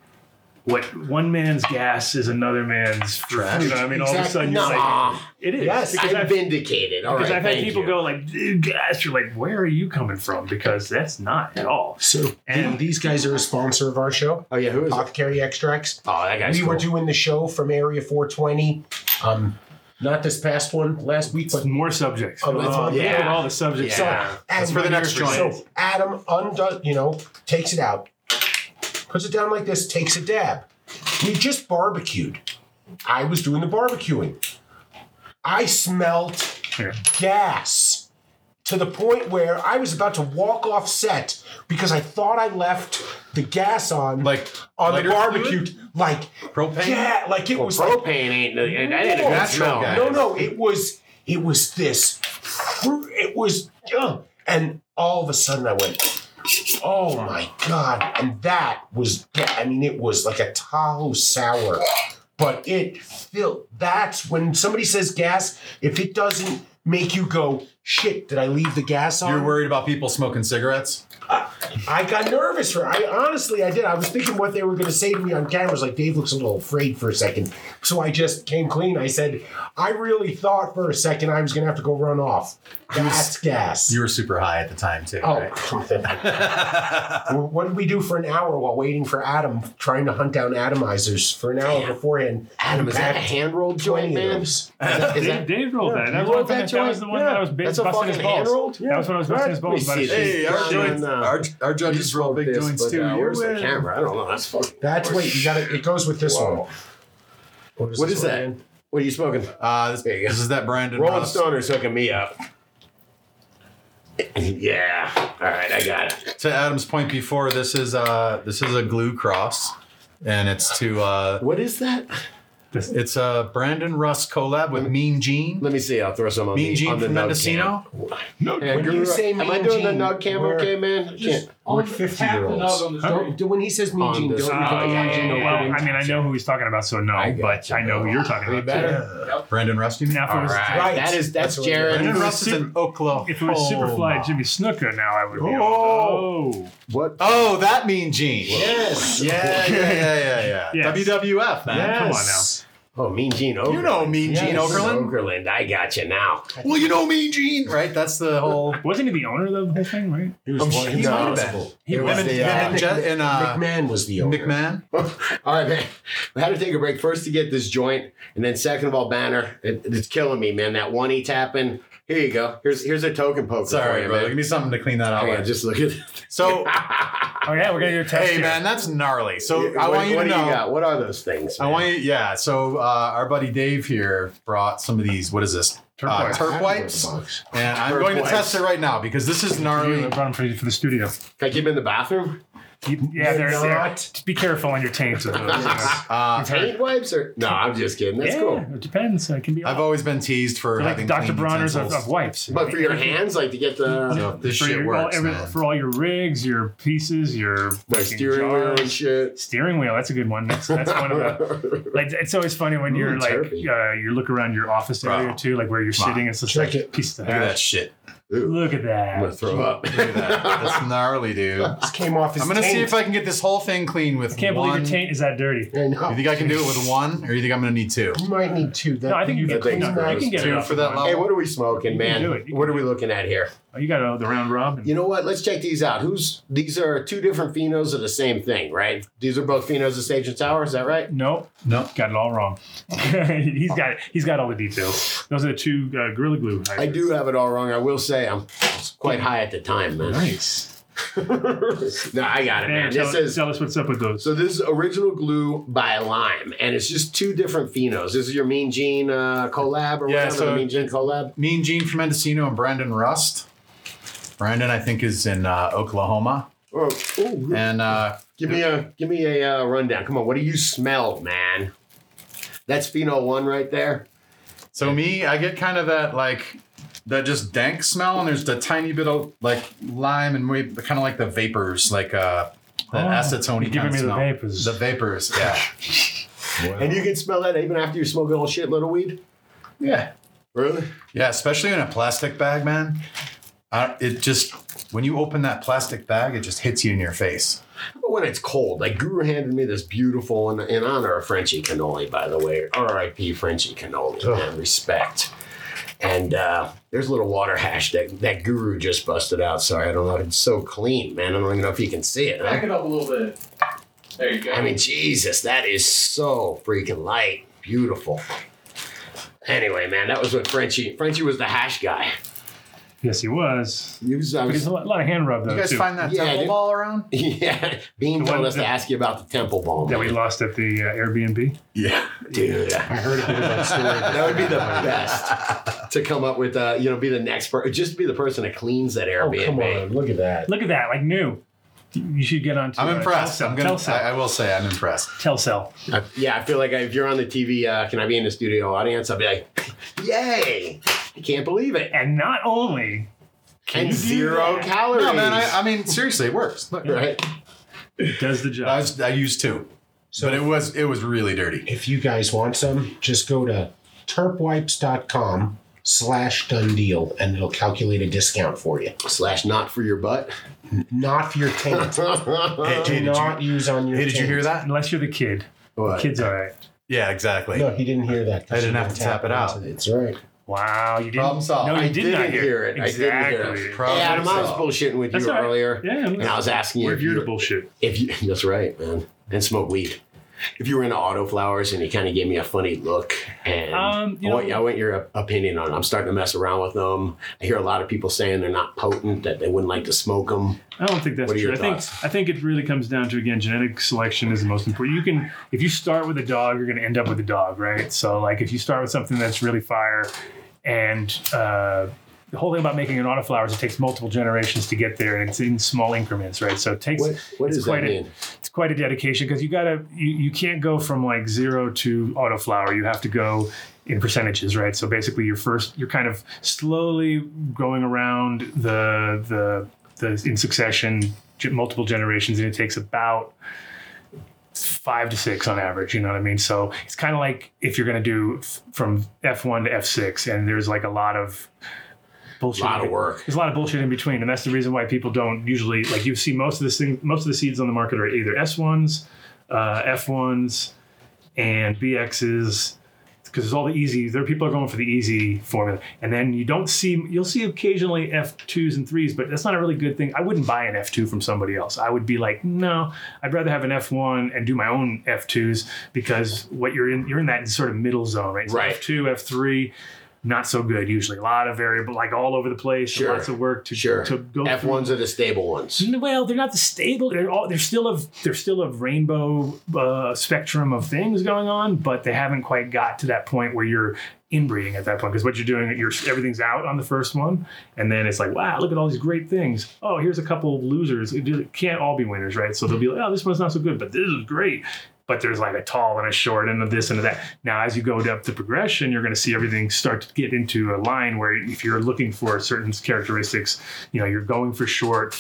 [SPEAKER 2] What one man's gas is another man's
[SPEAKER 5] Trash.
[SPEAKER 2] You know, what I mean, all of a sudden you're
[SPEAKER 1] Nah.
[SPEAKER 2] like, it is.
[SPEAKER 4] Yes,
[SPEAKER 2] because
[SPEAKER 1] I'm
[SPEAKER 2] I've,
[SPEAKER 1] vindicated. All
[SPEAKER 2] because
[SPEAKER 1] right,
[SPEAKER 2] I've had
[SPEAKER 1] thank
[SPEAKER 2] people
[SPEAKER 1] you.
[SPEAKER 2] go like, "Dude, gas. You're like, where are you coming from? Because that's not at all.
[SPEAKER 4] So
[SPEAKER 2] And-
[SPEAKER 4] these guys are a sponsor of our show,
[SPEAKER 1] Oh yeah, who is it?
[SPEAKER 4] Apothecary Extracts.
[SPEAKER 1] Oh, that guy's
[SPEAKER 4] we
[SPEAKER 1] cool.
[SPEAKER 4] were doing the show from Area 420. Um, not this past one last week, but
[SPEAKER 2] More subjects.
[SPEAKER 4] Oh, that's
[SPEAKER 2] all,
[SPEAKER 4] fine.
[SPEAKER 2] yeah.
[SPEAKER 1] Yeah.
[SPEAKER 2] all the subjects.
[SPEAKER 1] Yeah.
[SPEAKER 5] That's for the next joint.
[SPEAKER 4] So Adam undoes, you know, takes it out, puts it down like this, takes a dab. We just barbecued. I was doing the barbecuing. I smelt
[SPEAKER 2] Yeah.
[SPEAKER 4] gas. to the point where I was about to walk off set because I thought I left the gas on,
[SPEAKER 5] Like
[SPEAKER 4] on the
[SPEAKER 5] lighter
[SPEAKER 4] barbecue,
[SPEAKER 5] fluid?
[SPEAKER 4] like
[SPEAKER 5] Propane?
[SPEAKER 4] Yeah, like it
[SPEAKER 1] Well,
[SPEAKER 4] was like
[SPEAKER 1] propane ain't. That ain't a good
[SPEAKER 4] Natural
[SPEAKER 1] smell.
[SPEAKER 5] gas.
[SPEAKER 4] no, no, it was it was this. It was, ugh. and all of a sudden I went, oh my god! And that was, I mean, it was like a Tahoe sour, but it filled. That's when somebody says gas. If it doesn't make you go, shit, did I leave the gas on?
[SPEAKER 5] You're worried about people smoking cigarettes?
[SPEAKER 4] I got nervous for. I honestly, I did. I was thinking what they were going to say to me on camera. I was like, Dave looks a little afraid for a second. So I just came clean. I said, I really thought for a second I was going to have to go run off. That's gas.
[SPEAKER 5] You were super high at the time too.
[SPEAKER 4] Oh,
[SPEAKER 5] right?
[SPEAKER 4] what did we do for an hour while waiting for Adam, trying to hunt down atomizers for an hour beforehand?
[SPEAKER 1] Adam, is that a hand rolled joint,
[SPEAKER 4] Plenty
[SPEAKER 1] man? Is that, is
[SPEAKER 2] Dave,
[SPEAKER 1] that,
[SPEAKER 2] Dave rolled that. That was,
[SPEAKER 1] rolled that
[SPEAKER 2] that, that was the one
[SPEAKER 1] Yeah.
[SPEAKER 2] that I was
[SPEAKER 1] a
[SPEAKER 2] busting his
[SPEAKER 1] fucking
[SPEAKER 2] balls.
[SPEAKER 1] hand-rolled?
[SPEAKER 2] That was when I was busting his balls. about
[SPEAKER 1] see
[SPEAKER 2] a-
[SPEAKER 1] this.
[SPEAKER 5] Hey, our joints,
[SPEAKER 1] no.
[SPEAKER 5] our, our judges roll big
[SPEAKER 1] this,
[SPEAKER 5] joints too.
[SPEAKER 1] uh,
[SPEAKER 5] You
[SPEAKER 1] where's the camera? I don't know. That's fucking.
[SPEAKER 4] That's wait. You got it. It goes with this
[SPEAKER 1] Whoa.
[SPEAKER 4] one.
[SPEAKER 1] What is
[SPEAKER 4] this one
[SPEAKER 1] that?
[SPEAKER 4] again?
[SPEAKER 1] What are you smoking?
[SPEAKER 5] Uh, this,
[SPEAKER 1] There you go.
[SPEAKER 5] this is that Brandon
[SPEAKER 1] Rolling
[SPEAKER 5] Ross.
[SPEAKER 1] Stoner's hooking me up. Yeah. All right, I got it.
[SPEAKER 5] To Adam's point before, this is uh this is a glue cross, and it's to uh
[SPEAKER 1] What is that?
[SPEAKER 5] It's a Brandon Russ collab with Mean Gene.
[SPEAKER 1] Let me see. I'll throw some on
[SPEAKER 5] Mean
[SPEAKER 1] the,
[SPEAKER 5] Gene
[SPEAKER 1] on the
[SPEAKER 5] from
[SPEAKER 1] nug
[SPEAKER 5] Mendocino.
[SPEAKER 1] cam.
[SPEAKER 3] No,
[SPEAKER 1] Yeah,
[SPEAKER 4] When
[SPEAKER 1] Guru,
[SPEAKER 4] you say
[SPEAKER 1] am I
[SPEAKER 4] Mean
[SPEAKER 1] doing the nug cam
[SPEAKER 4] we're-
[SPEAKER 1] okay, man? I can't.
[SPEAKER 4] We're 50 year olds. Don't, do- when he says Mean
[SPEAKER 1] On
[SPEAKER 4] Gene, don't
[SPEAKER 1] screen.
[SPEAKER 2] Oh,
[SPEAKER 4] you
[SPEAKER 1] Yeah,
[SPEAKER 4] Mean Gene?
[SPEAKER 2] well, I mean, I know who he's talking about, so no,
[SPEAKER 1] I
[SPEAKER 2] but
[SPEAKER 1] gotcha.
[SPEAKER 2] I know who you're talking
[SPEAKER 1] Any
[SPEAKER 2] about. too.
[SPEAKER 1] better?
[SPEAKER 5] Brandon Russ, you mean?
[SPEAKER 2] Now, if it was,
[SPEAKER 1] right.
[SPEAKER 4] Right.
[SPEAKER 1] That is that's
[SPEAKER 4] That's what
[SPEAKER 1] Jared.
[SPEAKER 5] Brandon
[SPEAKER 2] was
[SPEAKER 5] Russ is in Oklahoma.
[SPEAKER 2] if it was Superfly oh. Jimmy Snuka, now I would be.
[SPEAKER 5] Oh.
[SPEAKER 2] Oh,
[SPEAKER 1] What?
[SPEAKER 5] Oh, that Mean Gene.
[SPEAKER 4] Yes.
[SPEAKER 5] Yeah, yeah, yeah, yeah, yeah.
[SPEAKER 2] Yes.
[SPEAKER 5] WWF, man.
[SPEAKER 2] Yeah. Come on
[SPEAKER 4] Yes.
[SPEAKER 1] Oh, Mean Gene Okerlund.
[SPEAKER 5] You know Mean Gene
[SPEAKER 4] Yes.
[SPEAKER 5] Okerlund.
[SPEAKER 1] Okerlund. I got you now.
[SPEAKER 5] Well, you know Mean Gene, right? That's the whole.
[SPEAKER 2] wasn't he the owner of the whole thing, right?
[SPEAKER 4] He was
[SPEAKER 5] Oh,
[SPEAKER 4] one-
[SPEAKER 5] he
[SPEAKER 4] no,
[SPEAKER 5] might have
[SPEAKER 4] was-
[SPEAKER 5] been.
[SPEAKER 4] It was
[SPEAKER 5] and-
[SPEAKER 4] the,
[SPEAKER 5] him
[SPEAKER 4] uh,
[SPEAKER 5] and and, uh,
[SPEAKER 4] McMahon was the owner.
[SPEAKER 5] McMahon.
[SPEAKER 1] All right, man. We had to take a break first to get this joint, and then second of all, Banner. It, it's killing me, man. That one he tapping. Here you go. Here's here's a token poker for
[SPEAKER 5] Sorry,
[SPEAKER 1] you,
[SPEAKER 5] brother. Give me something to clean that out
[SPEAKER 1] Hang on,
[SPEAKER 5] with.
[SPEAKER 1] just look at. It.
[SPEAKER 5] So,
[SPEAKER 2] Oh yeah, we're gonna do a test.
[SPEAKER 5] hey,
[SPEAKER 2] here.
[SPEAKER 5] man, that's gnarly. So,
[SPEAKER 1] what,
[SPEAKER 5] I want you
[SPEAKER 1] what
[SPEAKER 5] to
[SPEAKER 1] do
[SPEAKER 5] know.
[SPEAKER 1] you got? What are those things?
[SPEAKER 5] I want you, yeah. So, uh, our buddy Dave here brought some of these. What is this?
[SPEAKER 2] Terp
[SPEAKER 5] Uh,
[SPEAKER 2] wipes.
[SPEAKER 5] Terp wipes.
[SPEAKER 4] Box.
[SPEAKER 5] And I'm
[SPEAKER 1] Terp
[SPEAKER 5] going to test it right now because this is gnarly.
[SPEAKER 2] I
[SPEAKER 5] gnarly.
[SPEAKER 2] brought them for, you for the studio.
[SPEAKER 1] Can I keep him in the bathroom?
[SPEAKER 2] You- yeah,
[SPEAKER 4] They're
[SPEAKER 2] they're, they're
[SPEAKER 4] not.
[SPEAKER 2] Just be careful on your taints. With those, you know.
[SPEAKER 5] Uh,
[SPEAKER 1] Paint wipes or no? I'm just kidding. That's
[SPEAKER 2] yeah,
[SPEAKER 1] cool.
[SPEAKER 2] it depends. It can be.
[SPEAKER 5] I've
[SPEAKER 2] all-
[SPEAKER 5] always been teased for
[SPEAKER 2] they're like
[SPEAKER 5] having
[SPEAKER 2] Dr.
[SPEAKER 5] clean
[SPEAKER 2] Bronner's of,
[SPEAKER 5] utensils.
[SPEAKER 2] of wipes.
[SPEAKER 1] But for your hands, like to get the
[SPEAKER 5] So this
[SPEAKER 2] for
[SPEAKER 5] shit
[SPEAKER 2] your, all,
[SPEAKER 5] works,
[SPEAKER 2] every-
[SPEAKER 5] man.
[SPEAKER 2] for all your rigs, your pieces, your
[SPEAKER 1] like
[SPEAKER 2] fucking
[SPEAKER 1] steering wheel
[SPEAKER 2] jars.
[SPEAKER 1] and shit.
[SPEAKER 2] Steering wheel, that's a good one. That's that's one of the like. It's always funny when you're
[SPEAKER 1] Ooh,
[SPEAKER 2] like
[SPEAKER 1] turpy.
[SPEAKER 2] uh, you look around your office area
[SPEAKER 5] Bro.
[SPEAKER 2] too, like where you're
[SPEAKER 5] Come
[SPEAKER 2] sitting. It's just
[SPEAKER 4] Check
[SPEAKER 2] like
[SPEAKER 4] it.
[SPEAKER 2] pieces of
[SPEAKER 5] Look at that
[SPEAKER 2] hash.
[SPEAKER 5] shit.
[SPEAKER 2] Look at that.
[SPEAKER 1] I'm gonna
[SPEAKER 2] that.
[SPEAKER 1] throw up.
[SPEAKER 5] Look at that. That's gnarly, dude.
[SPEAKER 4] This came off his
[SPEAKER 5] I'm gonna see if I can get this whole thing clean with
[SPEAKER 2] I can't
[SPEAKER 5] one.
[SPEAKER 2] believe your taint is that dirty.
[SPEAKER 4] I know.
[SPEAKER 5] You think I can do it with one, or you think I'm gonna need two?
[SPEAKER 4] You might need two. That,
[SPEAKER 2] No, I think you
[SPEAKER 1] That
[SPEAKER 2] can,
[SPEAKER 1] thing's
[SPEAKER 2] no,
[SPEAKER 1] gross.
[SPEAKER 2] you can get
[SPEAKER 5] Two
[SPEAKER 2] it
[SPEAKER 5] for that
[SPEAKER 2] one.
[SPEAKER 1] Hey, what are we smoking, man?
[SPEAKER 2] do it. You
[SPEAKER 1] What are we looking at here?
[SPEAKER 2] Oh, you got uh, the round robin.
[SPEAKER 1] You know what? Let's check these out. Who's these are two different phenos of the same thing, right? These are both phenos of Sage and Sour. Is that right?
[SPEAKER 2] Nope,
[SPEAKER 5] No.
[SPEAKER 2] got it all wrong. he's got it. He's got all the details. Those are the two uh, Gorilla Glue.
[SPEAKER 1] I do have it all wrong. I will say I'm quite high at the time, man.
[SPEAKER 2] Nice.
[SPEAKER 1] no, I got it, man.
[SPEAKER 2] Dan, tell,
[SPEAKER 1] This is
[SPEAKER 2] tell us what's up with those.
[SPEAKER 1] so this is original glue by Lime, and it's just two different phenos. This is your Mean Gene uh, collab or
[SPEAKER 5] Yeah,
[SPEAKER 1] whatever.
[SPEAKER 5] so
[SPEAKER 1] Mean Gene collab.
[SPEAKER 5] Mean Gene from Mendocino and Brandon Rust. Brandon, I think, is in uh, Oklahoma.
[SPEAKER 1] Oh, ooh,
[SPEAKER 5] And uh,
[SPEAKER 1] give me a give me a uh, rundown. Come on, what do you smell, man? That's pheno one right there.
[SPEAKER 5] so me, I get kind of that like that just dank smell, and there's the tiny bit of like lime and maybe kind of like the vapors, like uh, that
[SPEAKER 2] Oh,
[SPEAKER 5] acetone.
[SPEAKER 2] you're giving me the vapors.
[SPEAKER 5] The vapors, yeah,
[SPEAKER 1] And you can smell that even after you smoke a whole shitload of weed.
[SPEAKER 5] yeah,
[SPEAKER 1] Really?
[SPEAKER 5] yeah. Especially in a plastic bag, man. Uh, it just when you open that plastic bag, it just hits you in your face.
[SPEAKER 1] But when it's cold, like Guru handed me this beautiful, in, in honor of Frenchie Cannoli, by the way, R.I.P. Frenchie Cannoli, man, respect. And uh, there's a little water hash that, that Guru just busted out. Sorry, I don't know. It's so clean, man. I don't even know if you can see it.
[SPEAKER 3] Back it up a little bit. There you go.
[SPEAKER 1] I mean, Jesus, that is so freaking light. Beautiful. Anyway, man, that was what Frenchie, Frenchie was the hash guy.
[SPEAKER 2] Yes, he was.
[SPEAKER 1] He was, I
[SPEAKER 2] There's
[SPEAKER 1] was
[SPEAKER 2] a lot, lot of hand rub though
[SPEAKER 5] You guys
[SPEAKER 2] too.
[SPEAKER 5] find that
[SPEAKER 1] Yeah,
[SPEAKER 5] temple
[SPEAKER 1] dude.
[SPEAKER 5] ball around?
[SPEAKER 1] yeah. Bean
[SPEAKER 2] The
[SPEAKER 1] told
[SPEAKER 2] one
[SPEAKER 1] us to ask you about the temple ball.
[SPEAKER 2] that we lost at the uh, Airbnb.
[SPEAKER 5] Yeah.
[SPEAKER 1] Dude,
[SPEAKER 4] I heard a bit of that story.
[SPEAKER 1] that would be the best to come up with. Uh, you know, be the next person, just be the person that cleans that Airbnb.
[SPEAKER 4] Oh, come on. Look at that.
[SPEAKER 2] Look at that, like new. You should get on. To,
[SPEAKER 5] I'm
[SPEAKER 2] uh,
[SPEAKER 5] impressed.
[SPEAKER 2] Telcel.
[SPEAKER 5] I'm gonna.
[SPEAKER 2] Telcel.
[SPEAKER 5] I, I will say I'm impressed.
[SPEAKER 2] Telcel.
[SPEAKER 1] I- yeah, I feel like if you're on the TV, uh, can I be in the studio audience? I'll be like, "Yay! I can't believe it!"
[SPEAKER 2] And not only
[SPEAKER 1] And
[SPEAKER 2] you do
[SPEAKER 1] zero
[SPEAKER 2] that?
[SPEAKER 1] calories.
[SPEAKER 5] No, man. I, I mean, seriously, it works. Look,
[SPEAKER 1] right?
[SPEAKER 2] It does the job.
[SPEAKER 5] I, was, I used two, but it was it was really dirty.
[SPEAKER 4] If you guys want some, just go to terpwipes.com slash done deal and it'll calculate a discount for you.
[SPEAKER 1] Slash not for your butt.
[SPEAKER 4] Not for your taint.
[SPEAKER 5] Hey,
[SPEAKER 4] Do
[SPEAKER 5] hey, did you,
[SPEAKER 4] not use on your
[SPEAKER 5] hey, did you hear that?
[SPEAKER 2] Unless you're the kid.
[SPEAKER 1] What?
[SPEAKER 2] Kid's all right.
[SPEAKER 5] Yeah, exactly.
[SPEAKER 4] No, he didn't hear that.
[SPEAKER 5] I didn't
[SPEAKER 4] you
[SPEAKER 5] have to tap it out.
[SPEAKER 4] It's right.
[SPEAKER 2] Wow, you didn't.
[SPEAKER 5] Problem solved.
[SPEAKER 2] No, you
[SPEAKER 1] I
[SPEAKER 2] did
[SPEAKER 1] didn't
[SPEAKER 2] not hear,
[SPEAKER 1] hear it. I didn't hear
[SPEAKER 2] Exactly.
[SPEAKER 1] it.
[SPEAKER 5] Problem
[SPEAKER 1] Hey, Adam, I was
[SPEAKER 5] solved.
[SPEAKER 1] bullshitting with
[SPEAKER 2] That's
[SPEAKER 1] you
[SPEAKER 2] all right.
[SPEAKER 1] earlier.
[SPEAKER 2] Yeah,
[SPEAKER 1] And I was asking you
[SPEAKER 2] We're
[SPEAKER 1] if
[SPEAKER 2] here to bullshit.
[SPEAKER 1] if you that's right, man. And smoke weed. If you were into auto flowers and you kind of gave me a funny look, and
[SPEAKER 2] Um,
[SPEAKER 1] I, want,
[SPEAKER 2] know-
[SPEAKER 1] I want your opinion on. it. I'm starting to mess around with them. I hear a lot of people saying they're not potent, that they wouldn't like to smoke them.
[SPEAKER 2] I don't think that's true. I think? I think it really comes down to again genetic selection is the most important. You can if you start with a dog, you're going to end up with a dog, right? So like if you start with something that's really fire, and uh, the whole thing about making an autoflower is it takes multiple generations to get there, and it's in small increments, right? So it takes
[SPEAKER 1] What, what
[SPEAKER 2] it's
[SPEAKER 1] does that
[SPEAKER 2] quite a, it's quite a dedication because you gotta you, you can't go from like zero to autoflower. You have to go in percentages, right? So basically, you're first you're kind of slowly going around the the the in succession multiple generations, and it takes about five to six on average. You know what I mean? So it's kind of like if you're going to do f- from F1 to F6, and there's like a lot of bullshit.
[SPEAKER 1] Lot of work.
[SPEAKER 2] There's a lot of bullshit in between, and that's the reason why people don't usually like. You see most of this thing, most of the seeds on the market are either S1s, uh, F1s, and BXs. Because there's all the easy. There, people are going for the easy formula, and then you don't see. You'll see occasionally F2s and threes, but that's not a really good thing. I wouldn't buy an F2 from somebody else. I would be like, no, I'd rather have an F1 and do my own F2s because what you're in, you're in that sort of middle zone, right? So
[SPEAKER 1] Right.
[SPEAKER 2] F2, F3, not so good usually. A lot of variable, like all over the place.
[SPEAKER 1] Sure.
[SPEAKER 2] Lots of work to
[SPEAKER 1] Sure.
[SPEAKER 2] to go
[SPEAKER 1] F ones are the stable ones.
[SPEAKER 2] Well, they're not the stable. They're all. They're still of. They're still a rainbow uh, spectrum of things going on, but they haven't quite got to that point where you're inbreeding at that point. Because what you're doing, you're everything's out on the first one, and then it's like, wow, look at all these great things. Oh, here's a couple of losers. It can't all be winners, right? So they'll be like, oh, this one's not so good, but this is great. But there's like a tall and a short and a this and a that. Now, as you go up the progression, you're going to see everything start to get into a line where if you're looking for certain characteristics, you know, you're going for short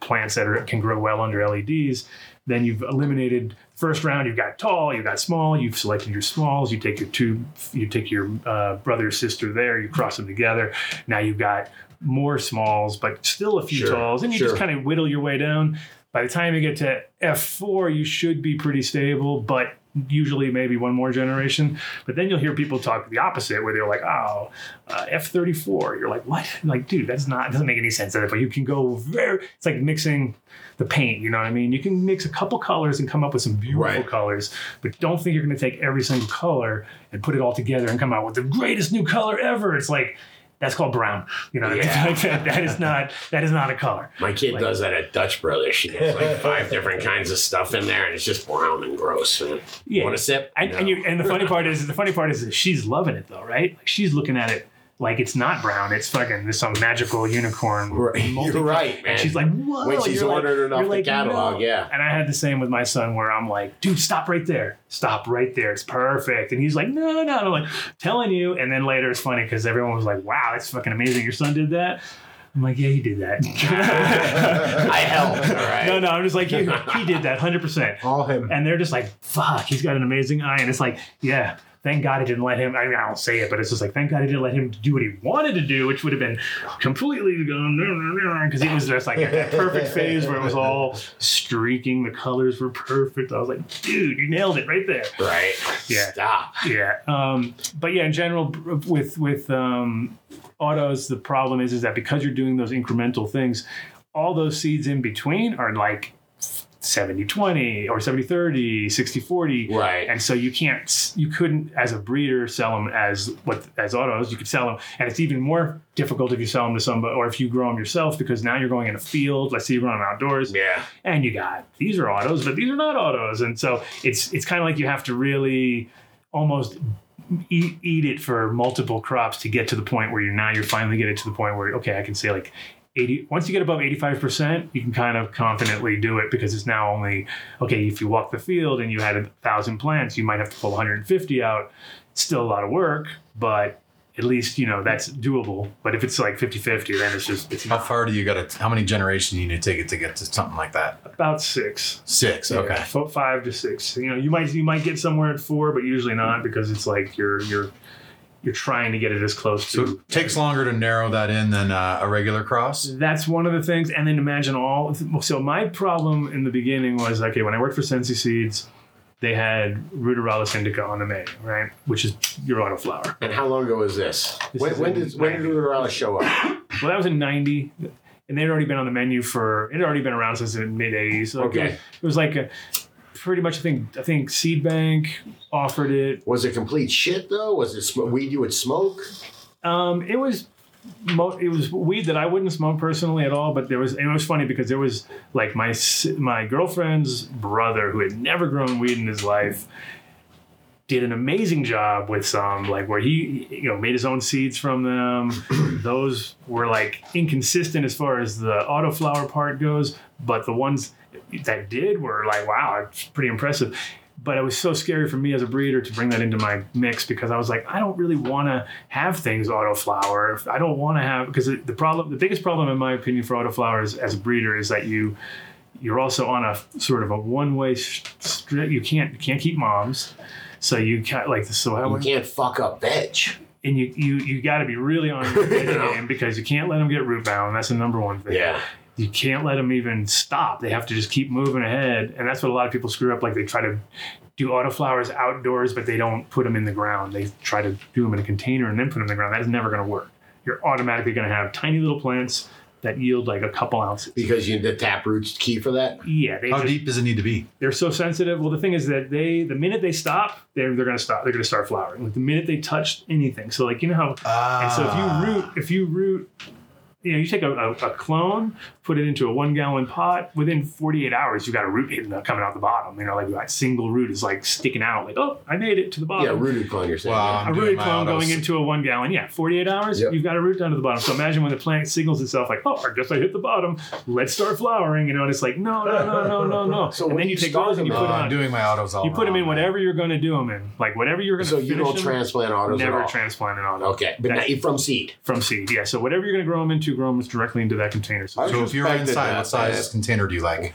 [SPEAKER 2] plants that are, can grow well under LEDs. Then you've eliminated first round. You've got tall, you've got small. You've selected your smalls. You take your two, you take your uh, brother sister there. You cross them together. Now you've got more smalls, but still a few
[SPEAKER 1] Sure,
[SPEAKER 2] talls, and you
[SPEAKER 1] sure.
[SPEAKER 2] just kind of whittle your way down. By the time you get to F4, you should be pretty stable, but usually maybe one more generation. But then you'll hear people talk the opposite, where they're like, "Oh, uh, F34." You're like, "What?" Like, dude, that's not it doesn't make any sense. But you can go very. It's like mixing the paint. You know what I mean? You can mix a couple colors and come up with some beautiful
[SPEAKER 1] Right.
[SPEAKER 2] colors, but don't think you're going to take every single color and put it all together and come out with the greatest new color ever. It's like that's called brown. You know what
[SPEAKER 1] Yeah.
[SPEAKER 2] I mean? Like that, that is not that is not a color.
[SPEAKER 1] My kid
[SPEAKER 2] Like-
[SPEAKER 1] does that at Dutch Brothers. She has like five different kinds of stuff in there, and it's just brown and gross. Man.
[SPEAKER 2] Yeah.
[SPEAKER 1] Want a sip?
[SPEAKER 2] And, and you and the funny part is the funny part is that she's loving it though, right? Like she's looking at it like it's not brown, it's fucking there's some magical unicorn.
[SPEAKER 1] Right. You're right, man.
[SPEAKER 2] And she's like, whoa.
[SPEAKER 1] When she's
[SPEAKER 2] You're like-
[SPEAKER 1] ordered it off
[SPEAKER 2] you're
[SPEAKER 1] the
[SPEAKER 2] like,
[SPEAKER 1] catalog,
[SPEAKER 2] no.
[SPEAKER 1] yeah.
[SPEAKER 2] And I had the same with my son where I'm like, dude, stop right there. Stop right there. It's perfect. And he's like, no, no. And I'm like, telling you. And then later it's funny because everyone was like, wow, that's fucking amazing. Your son did that. I'm like, yeah, he did that.
[SPEAKER 1] I helped. All right.
[SPEAKER 2] No, no, I'm just like, he, he did that 100%.
[SPEAKER 4] All him.
[SPEAKER 2] And they're just like, fuck, he's got an amazing eye. And it's like, yeah, thank God he didn't let him. I mean, I don't say it, but it's just like, thank God he didn't let him do what he wanted to do, which would have been completely gone, because he was just like at that perfect phase where it was all streaking. The colors were perfect. I was like, dude, you nailed it right there.
[SPEAKER 1] Right.
[SPEAKER 2] Yeah.
[SPEAKER 1] Stop.
[SPEAKER 2] Yeah. Um, but yeah, in general, with with um, autos, the problem is is that because you're doing those incremental things, all those seeds in between are like 70 20 or 70 30, 60 40.
[SPEAKER 1] Right.
[SPEAKER 2] And so you can't, you couldn't, as a breeder, sell them as what as autos. You could sell them, and it's even more difficult if you sell them to somebody or if you grow them yourself because now you're going in a field. Let's say you're growing them outdoors,
[SPEAKER 1] Yeah.
[SPEAKER 2] and you got these are autos, but these are not autos, and so it's it's kind of like you have to really almost eat, eat it for multiple crops to get to the point where you're now you're finally getting to the point where okay, I can say like. 80, once you get above 85%, you can kind of confidently do it because it's now only, okay, if you walk the field and you had a thousand plants, you might have to pull 150 out. It's still a lot of work, but at least, you know, that's doable. But if it's like 50 50, then it's just, it's
[SPEAKER 5] How far do you got to? How many generations do you need to take it to get to something like that?
[SPEAKER 2] about six.
[SPEAKER 5] Six. Okay.
[SPEAKER 2] Yeah, five to six. You know, you might you might get somewhere at four, but usually not because it's like you're you're you're trying to get it as close
[SPEAKER 5] So
[SPEAKER 2] to.
[SPEAKER 5] it takes longer to narrow that in than uh, a regular cross.
[SPEAKER 2] That's one of the things, and then imagine all. So my problem in the beginning was okay when I worked for Sensi Seeds, they had Ruderalis indica on the menu, right, which is your autoflower.
[SPEAKER 1] And how long ago was this?
[SPEAKER 2] This
[SPEAKER 1] when,
[SPEAKER 2] is
[SPEAKER 1] when did when did
[SPEAKER 2] 90.
[SPEAKER 1] Ruderalis show up?
[SPEAKER 2] Well, that was in '90, and they'd already been on the menu for. It had already been around since the mid '80s. So like,
[SPEAKER 1] Okay.
[SPEAKER 2] it, was like a pretty much. I think I think Seed Bank offered it.
[SPEAKER 1] Was it complete shit though? Was it sm- weed you would smoke?
[SPEAKER 2] Um, it was mo- it was weed that I wouldn't smoke personally at all. But there was it was funny because there was like my my girlfriend's brother who had never grown weed in his life did an amazing job with some like where he you know made his own seeds from them those were like inconsistent as far as the autoflower part goes but the ones that did were like wow it's pretty impressive but it was so scary for me as a breeder to bring that into my mix because I was like, I don't really want to have things autoflower. I don't want to have because the problem, the biggest problem in my opinion for autoflowers as a breeder is that you you're also on a sort of a one way strip. You can't you can't keep moms, so you can't like so how
[SPEAKER 1] You can't fuck up veg.
[SPEAKER 2] and you you you got to be really on your game because you can't let them get root bound. That's the number one thing.
[SPEAKER 1] Yeah.
[SPEAKER 2] You can't let them even stop. They have to just keep moving ahead, and that's what a lot of people screw up. Like they try to do autoflowers outdoors, but they don't put them in the ground. They try to do them in a container and then put them in the ground. That is never going to work. You're automatically going to have tiny little plants that yield like a couple ounces.
[SPEAKER 1] Because you the tap root's key for that.
[SPEAKER 2] Yeah,
[SPEAKER 5] How
[SPEAKER 2] just,
[SPEAKER 5] deep does it need to be?
[SPEAKER 2] they're so sensitive. Well, the thing is that they, the minute they stop, they're they're gonna stop. They're gonna start flowering. Like the minute they touch anything. So like you know how, and so if
[SPEAKER 5] Ah.
[SPEAKER 2] you root, if you root, you know, you take a, a, a clone, put it into a one gallon pot. Within 48 hours, you got a root hitting coming out the bottom. You know, like that single root is like sticking out. Like oh, I made it to the bottom.
[SPEAKER 1] Yeah, rooted clone. You're saying.
[SPEAKER 5] Wow.
[SPEAKER 2] a
[SPEAKER 5] doing
[SPEAKER 2] rooted clone
[SPEAKER 5] autos.
[SPEAKER 2] going into a one gallon. Yeah, 48 hours,
[SPEAKER 1] Yep.
[SPEAKER 2] you've got a root down to the bottom. So imagine when the plant signals itself like, oh, I guess I hit the bottom. Let's start flowering. You know, and it's like, no, no, no, no, no, no.
[SPEAKER 1] So
[SPEAKER 2] and
[SPEAKER 1] when
[SPEAKER 2] then you
[SPEAKER 1] you
[SPEAKER 2] take those and you put them
[SPEAKER 5] I'm
[SPEAKER 2] on.
[SPEAKER 5] doing my autos all
[SPEAKER 2] You put them in
[SPEAKER 5] wrong, man.
[SPEAKER 2] whatever you're going to do them in, like whatever you're going to. Do.
[SPEAKER 1] So you don't transplant autos
[SPEAKER 2] Never
[SPEAKER 1] at all.
[SPEAKER 2] transplant an auto
[SPEAKER 1] Okay, but
[SPEAKER 2] That's-
[SPEAKER 1] from seed.
[SPEAKER 2] from seed. Yeah. So whatever you're going to grow them into, grow them directly into that container. So,
[SPEAKER 1] I
[SPEAKER 5] So if you're
[SPEAKER 1] Respected
[SPEAKER 5] inside, what size
[SPEAKER 1] man.
[SPEAKER 5] container do you like?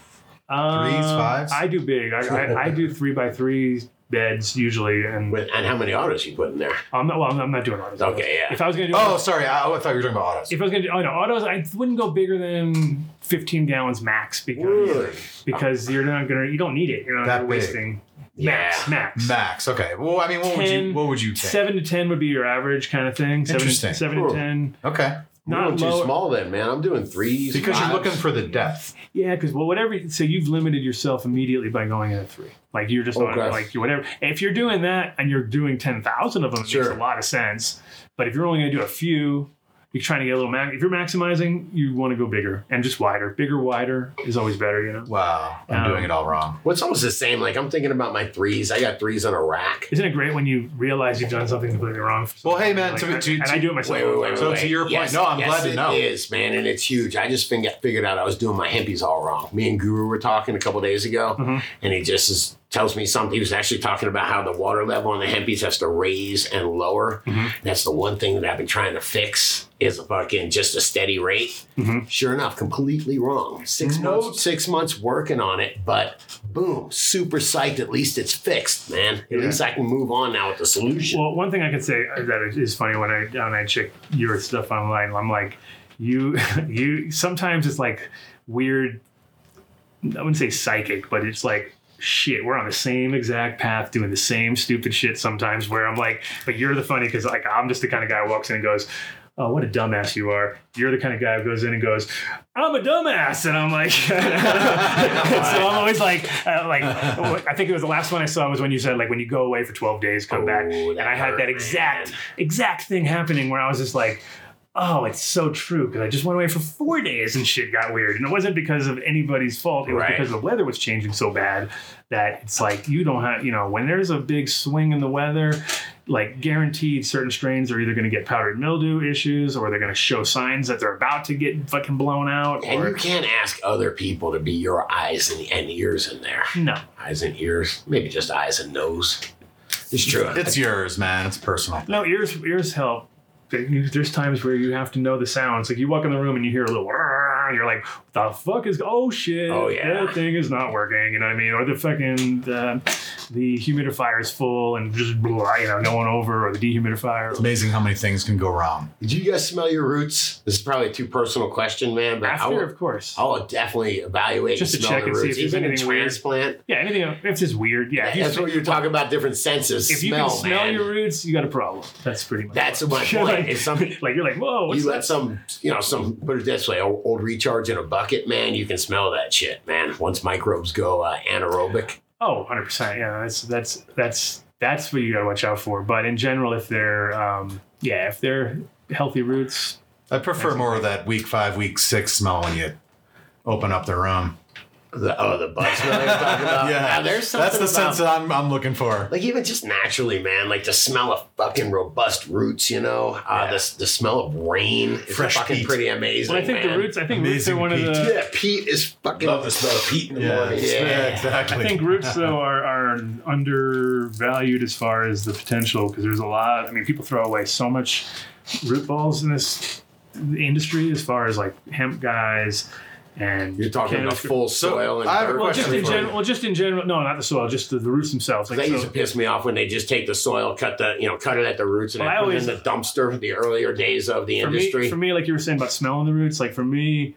[SPEAKER 2] um,
[SPEAKER 5] Threes, fives?
[SPEAKER 2] I do big. I, I, I do three by three beds usually, and
[SPEAKER 1] With, and how many autos you put in there?
[SPEAKER 2] I'm not. Well, I'm not, doing autos.
[SPEAKER 1] Okay, yeah.
[SPEAKER 2] If I was going to do,
[SPEAKER 5] Oh, sorry. I, I thought you were talking about autos.
[SPEAKER 2] if I was going to do, oh no, autos, I wouldn't go bigger than 15 gallons max because
[SPEAKER 1] Really?
[SPEAKER 2] because you're not gonna, you don't need it. You're not
[SPEAKER 5] That
[SPEAKER 2] you're
[SPEAKER 5] big.
[SPEAKER 2] wasting. Max,
[SPEAKER 1] Yeah.
[SPEAKER 2] max.
[SPEAKER 5] Max. Okay. Well, I mean, what would you
[SPEAKER 2] 10,
[SPEAKER 5] what would you think?
[SPEAKER 2] Seven to ten would be your average kind of thing. Seven,
[SPEAKER 5] Interesting.
[SPEAKER 2] seven
[SPEAKER 1] Cool.
[SPEAKER 2] to ten.
[SPEAKER 5] Okay.
[SPEAKER 1] We're
[SPEAKER 2] Not
[SPEAKER 1] too
[SPEAKER 2] low.
[SPEAKER 1] small then, man. I'm doing threes.
[SPEAKER 5] Because you're looking for the depth.
[SPEAKER 2] Yeah, because well, whatever. So you've limited yourself immediately by going in at three. Like you're just oh, on
[SPEAKER 1] Okay.
[SPEAKER 2] like you whatever. If you're doing that and you're doing ten thousand of them, it
[SPEAKER 1] Sure.
[SPEAKER 2] makes a lot of sense. But if you're only going to do a few, you're trying to get a little max. If you're maximizing, you want to go bigger and just wider. Bigger, wider is always better. You know.
[SPEAKER 5] Wow. I'm
[SPEAKER 2] Um,
[SPEAKER 5] doing it all wrong.
[SPEAKER 1] Well, almost the same. Like I'm thinking about my threes. I got threes on a rack.
[SPEAKER 2] Isn't it great when you realize you've done something completely wrong?
[SPEAKER 5] Well, hey, man,
[SPEAKER 2] Like,
[SPEAKER 5] to- to-
[SPEAKER 2] and
[SPEAKER 5] to-
[SPEAKER 2] I do it myself.
[SPEAKER 1] Wait, wait, wait,
[SPEAKER 5] So
[SPEAKER 1] wait.
[SPEAKER 5] to your point-
[SPEAKER 1] yes,
[SPEAKER 5] no, I'm
[SPEAKER 1] yes,
[SPEAKER 5] glad to know.
[SPEAKER 1] is, man, and it's huge. I just figured out I was doing my hempies all wrong. Me and Guru were talking a couple days ago,
[SPEAKER 2] Mhm.
[SPEAKER 1] and he just is, tells me something. He was actually talking about how the water level on the hempies has to raise and lower.
[SPEAKER 2] Mhm.
[SPEAKER 1] That's the one thing that I've been trying to fix is a fucking just a steady rate.
[SPEAKER 2] Mhm.
[SPEAKER 1] Sure enough, completely wrong. Six
[SPEAKER 4] No.
[SPEAKER 1] months, six months working on it, but boom, super psyched. At least it's fixed, man. At
[SPEAKER 2] Yeah.
[SPEAKER 1] least I can move on now with the solution.
[SPEAKER 2] Well, one thing I can say that is funny when I when I check your stuff online, I'm like, you you sometimes it's like weird. I wouldn't say psychic, but it's like shit. We're on the same exact path, doing the same stupid shit sometimes. Where I'm like, but you're the funny because like I'm just the kind of guy who walks in and goes. oh, what a dumbass you are. You're the kind of guy who goes in and goes, I'm a dumbass. And I'm like, so I'm always like, uh, like, I think it was the last one I saw was when you said, like, when you go away for 12 days, come back.
[SPEAKER 1] Oh,
[SPEAKER 2] And I had
[SPEAKER 1] hurt,
[SPEAKER 2] that exact,
[SPEAKER 1] man.
[SPEAKER 2] exact thing happening where I was just like, oh, it's so true. Because I just went away for four days and shit got weird. And it wasn't because of anybody's fault. It was
[SPEAKER 1] Right.
[SPEAKER 2] because the weather was changing so bad that it's like you don't have, you know, when there's a big swing in the weather, like guaranteed certain strains are either going to get powdered mildew issues or they're going to show signs that they're about to get fucking blown out.
[SPEAKER 1] And
[SPEAKER 2] or,
[SPEAKER 1] you can't ask other people to be your eyes and, and ears in there.
[SPEAKER 2] no.
[SPEAKER 1] Eyes and ears, maybe just eyes and nose. It's true.
[SPEAKER 5] It's yours, man. It's personal.
[SPEAKER 2] No, ears ears help. There's times where you have to know the sounds. Like you walk in the room and you hear a little, and you're like, "What the fuck is? Oh shit!
[SPEAKER 1] Oh, yeah.
[SPEAKER 2] that thing is not working." You know what I mean? Or the fucking the, the humidifier is full and just blah, you know going over, or the dehumidifier.
[SPEAKER 5] It's amazing how many things can go wrong.
[SPEAKER 1] Did you guys smell your roots? This is probably a too personal question, man, but
[SPEAKER 2] After,
[SPEAKER 1] will,
[SPEAKER 2] of course.
[SPEAKER 1] I will definitely evaluate
[SPEAKER 2] Just
[SPEAKER 1] and
[SPEAKER 2] to check
[SPEAKER 1] the
[SPEAKER 2] and see if there's
[SPEAKER 1] Even in
[SPEAKER 2] anything weird.
[SPEAKER 1] transplant.
[SPEAKER 2] Yeah, anything if it's just weird. Yeah, if you,
[SPEAKER 1] That's what you're talking about, different senses.
[SPEAKER 2] if you can smell
[SPEAKER 1] man.
[SPEAKER 2] your roots, you got a problem. That's pretty much.
[SPEAKER 1] That's
[SPEAKER 2] what-
[SPEAKER 1] my
[SPEAKER 2] You're
[SPEAKER 1] point.
[SPEAKER 2] Like,
[SPEAKER 1] It's something-
[SPEAKER 2] like you're like, whoa, what's
[SPEAKER 1] you let
[SPEAKER 2] that?
[SPEAKER 1] some, you know, some put it this way, old, old recharge in a bucket, man. You can smell that shit, man. Once microbes go uh, anaerobic,
[SPEAKER 2] Oh, 100 percent. Yeah, that's that's that's that's what you gotta watch out for. But in general, if they're um, yeah, if they're healthy roots,
[SPEAKER 5] I prefer more of that week five, week six smell when you open up the room.
[SPEAKER 1] The oh, the butt smell you're talking about. Now, there's something
[SPEAKER 5] that's the
[SPEAKER 1] about,
[SPEAKER 5] sense that I'm, I'm looking for.
[SPEAKER 1] like even just naturally, man. Like the smell of fucking robust roots, you know, uh, the the smell of rain is
[SPEAKER 5] Fresh
[SPEAKER 1] fucking
[SPEAKER 5] peat.
[SPEAKER 1] pretty amazing.
[SPEAKER 2] well, I think
[SPEAKER 1] man.
[SPEAKER 2] the roots. I think roots are
[SPEAKER 5] Amazing
[SPEAKER 2] one of
[SPEAKER 5] peat.
[SPEAKER 2] the.
[SPEAKER 1] Yeah, peat is fucking.
[SPEAKER 4] Love the smell of peat in the
[SPEAKER 5] Yeah,
[SPEAKER 4] morning.
[SPEAKER 1] Yeah.
[SPEAKER 5] exactly.
[SPEAKER 2] I think roots though are, are undervalued as far as the potential because there's a lot. I mean, people throw away so much root balls in this industry as far as like hemp guys and
[SPEAKER 1] You're talking about
[SPEAKER 2] cannabis-
[SPEAKER 1] full
[SPEAKER 5] So,
[SPEAKER 1] soil and
[SPEAKER 5] I have a
[SPEAKER 1] dirt.
[SPEAKER 2] Well, just
[SPEAKER 5] question
[SPEAKER 2] in
[SPEAKER 5] for you.
[SPEAKER 2] general. Well, just in general. No, not the soil. Just the, the roots themselves. Like
[SPEAKER 1] That
[SPEAKER 2] so-
[SPEAKER 1] used to piss me off when they just take the soil, cut the you know, cut it at the roots, and
[SPEAKER 2] Well, I
[SPEAKER 1] put
[SPEAKER 2] always-
[SPEAKER 1] it in the dumpster. For the earlier days of the
[SPEAKER 2] for
[SPEAKER 1] industry.
[SPEAKER 2] me, for me, like you were saying about smelling the roots, like for me,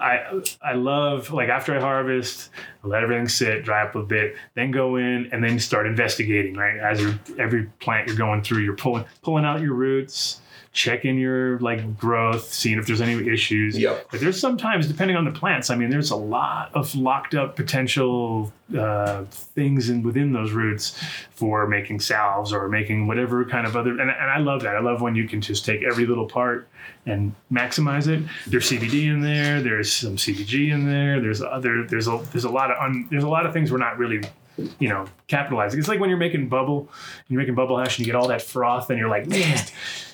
[SPEAKER 2] I I love like after I harvest, I let everything sit, dry up a bit, then go in and then start investigating. Right as you every plant you're going through, you're pulling pulling out your roots, checking your like growth, seeing if there's any issues.
[SPEAKER 1] Yep.
[SPEAKER 2] But there's sometimes, depending on the plants, I mean, there's a lot of locked up potential uh, things in within those roots for making salves or making whatever kind of other. And, and I love that. I love when you can just take every little part and maximize it. There's CBD in there. There's some CBG in there. There's other. There's a there's a lot of un, there's a lot of things we're not really you know capitalizing. It's like when you're making bubble, you're making bubble hash, and you get all that froth, and you're like, man,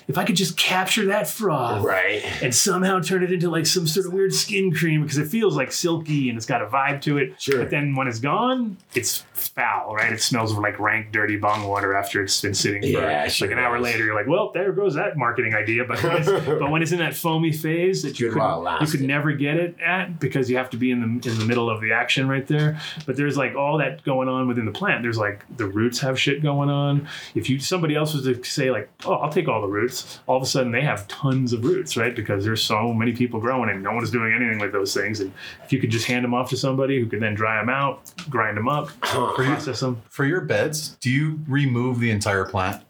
[SPEAKER 2] if I could just capture that froth
[SPEAKER 1] right.
[SPEAKER 2] and somehow turn it into like some sort of weird skin cream because it feels like silky and it's got a vibe to it.
[SPEAKER 1] Sure.
[SPEAKER 2] But then when it's gone, it's foul, right? It smells like rank, dirty bong water after it's been sitting for
[SPEAKER 1] Yeah, it
[SPEAKER 2] like an hour
[SPEAKER 1] does.
[SPEAKER 2] later. You're like, well, there goes that marketing idea. But when it's, but when it's in that foamy phase that you could, you could never get it at because you have to be in the in the middle of the action right there. But there's like all that going on within the plant. There's like the roots have shit going on. If you somebody else was to say like, oh, I'll take all the roots, all of a sudden they have tons of roots, right? Because there's so many people growing and no one is doing anything with those things. And if you could just hand them off to somebody who could then dry them out, grind them up, process them.
[SPEAKER 5] For your beds, do you remove the entire plant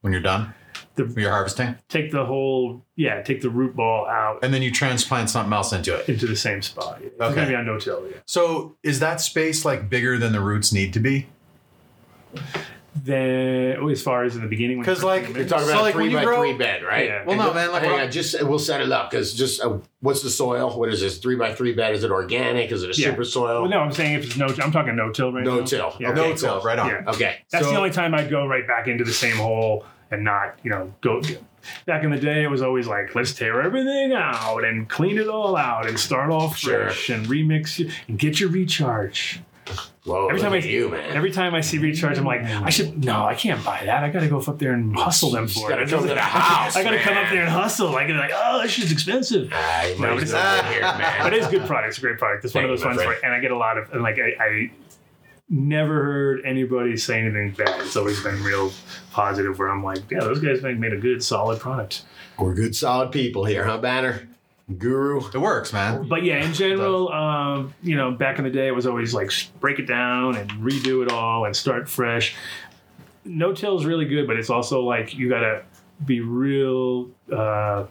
[SPEAKER 5] when you're done?
[SPEAKER 2] The-
[SPEAKER 5] when you're harvesting?
[SPEAKER 2] take the whole yeah, take the root ball out
[SPEAKER 5] And then you transplant something else into it.
[SPEAKER 2] into the same spot. It's
[SPEAKER 5] Okay.
[SPEAKER 2] be on no-till, yeah.
[SPEAKER 5] So is that space like bigger than the roots need to be?
[SPEAKER 2] Then oh, as far as in the beginning, when
[SPEAKER 5] 'Cause,
[SPEAKER 2] you
[SPEAKER 5] like,
[SPEAKER 2] put them
[SPEAKER 1] You're talking
[SPEAKER 5] So,
[SPEAKER 1] about
[SPEAKER 5] like,
[SPEAKER 1] a
[SPEAKER 5] when
[SPEAKER 1] three
[SPEAKER 5] you
[SPEAKER 1] by
[SPEAKER 5] grow-
[SPEAKER 1] three bed, right?
[SPEAKER 2] Yeah.
[SPEAKER 5] Well, no, man. Like,
[SPEAKER 1] hang
[SPEAKER 5] what-
[SPEAKER 1] on, just we'll set it up because just uh, what's the soil? What is this three by three bed? Is it organic? Is it a
[SPEAKER 2] Yeah.
[SPEAKER 1] super soil?
[SPEAKER 2] well, no, I'm saying if it's no, I'm talking no-till right now.
[SPEAKER 1] No till.
[SPEAKER 2] Yeah.
[SPEAKER 1] Okay,
[SPEAKER 5] no till,
[SPEAKER 1] cool.
[SPEAKER 5] right on.
[SPEAKER 2] Yeah.
[SPEAKER 1] Okay.
[SPEAKER 2] That's
[SPEAKER 5] So-
[SPEAKER 2] the only time I'd go right back into the same hole and not, you know, go. Back in the day, it was always like, let's tear everything out and clean it all out and start off
[SPEAKER 1] Sure.
[SPEAKER 2] fresh and remix it and get your recharge.
[SPEAKER 1] Whoa,
[SPEAKER 2] Every time I
[SPEAKER 1] you, man.
[SPEAKER 2] every time I see recharge, I'm like, I should no, I can't buy that. I got to go up there and hustle them for
[SPEAKER 1] gotta
[SPEAKER 2] it.
[SPEAKER 1] come to the house,
[SPEAKER 2] I got to come up there and hustle. Like, like, oh, this shit's expensive.
[SPEAKER 1] You
[SPEAKER 2] No, but it's-
[SPEAKER 1] here, man.
[SPEAKER 2] but it is a good product. It's a great product. It's one of those ones where, and I get a lot of, and like, I, I never heard anybody say anything bad. It's always been real positive. Where I'm like, yeah, those guys made a good, solid product.
[SPEAKER 1] We're good, solid people here, huh, Banner? Guru.
[SPEAKER 5] It works, man.
[SPEAKER 2] But yeah, in general, um, you know, back in the day, it was always like break it down and redo it all and start fresh. No till is really good, but it's also like you gotta be real uh,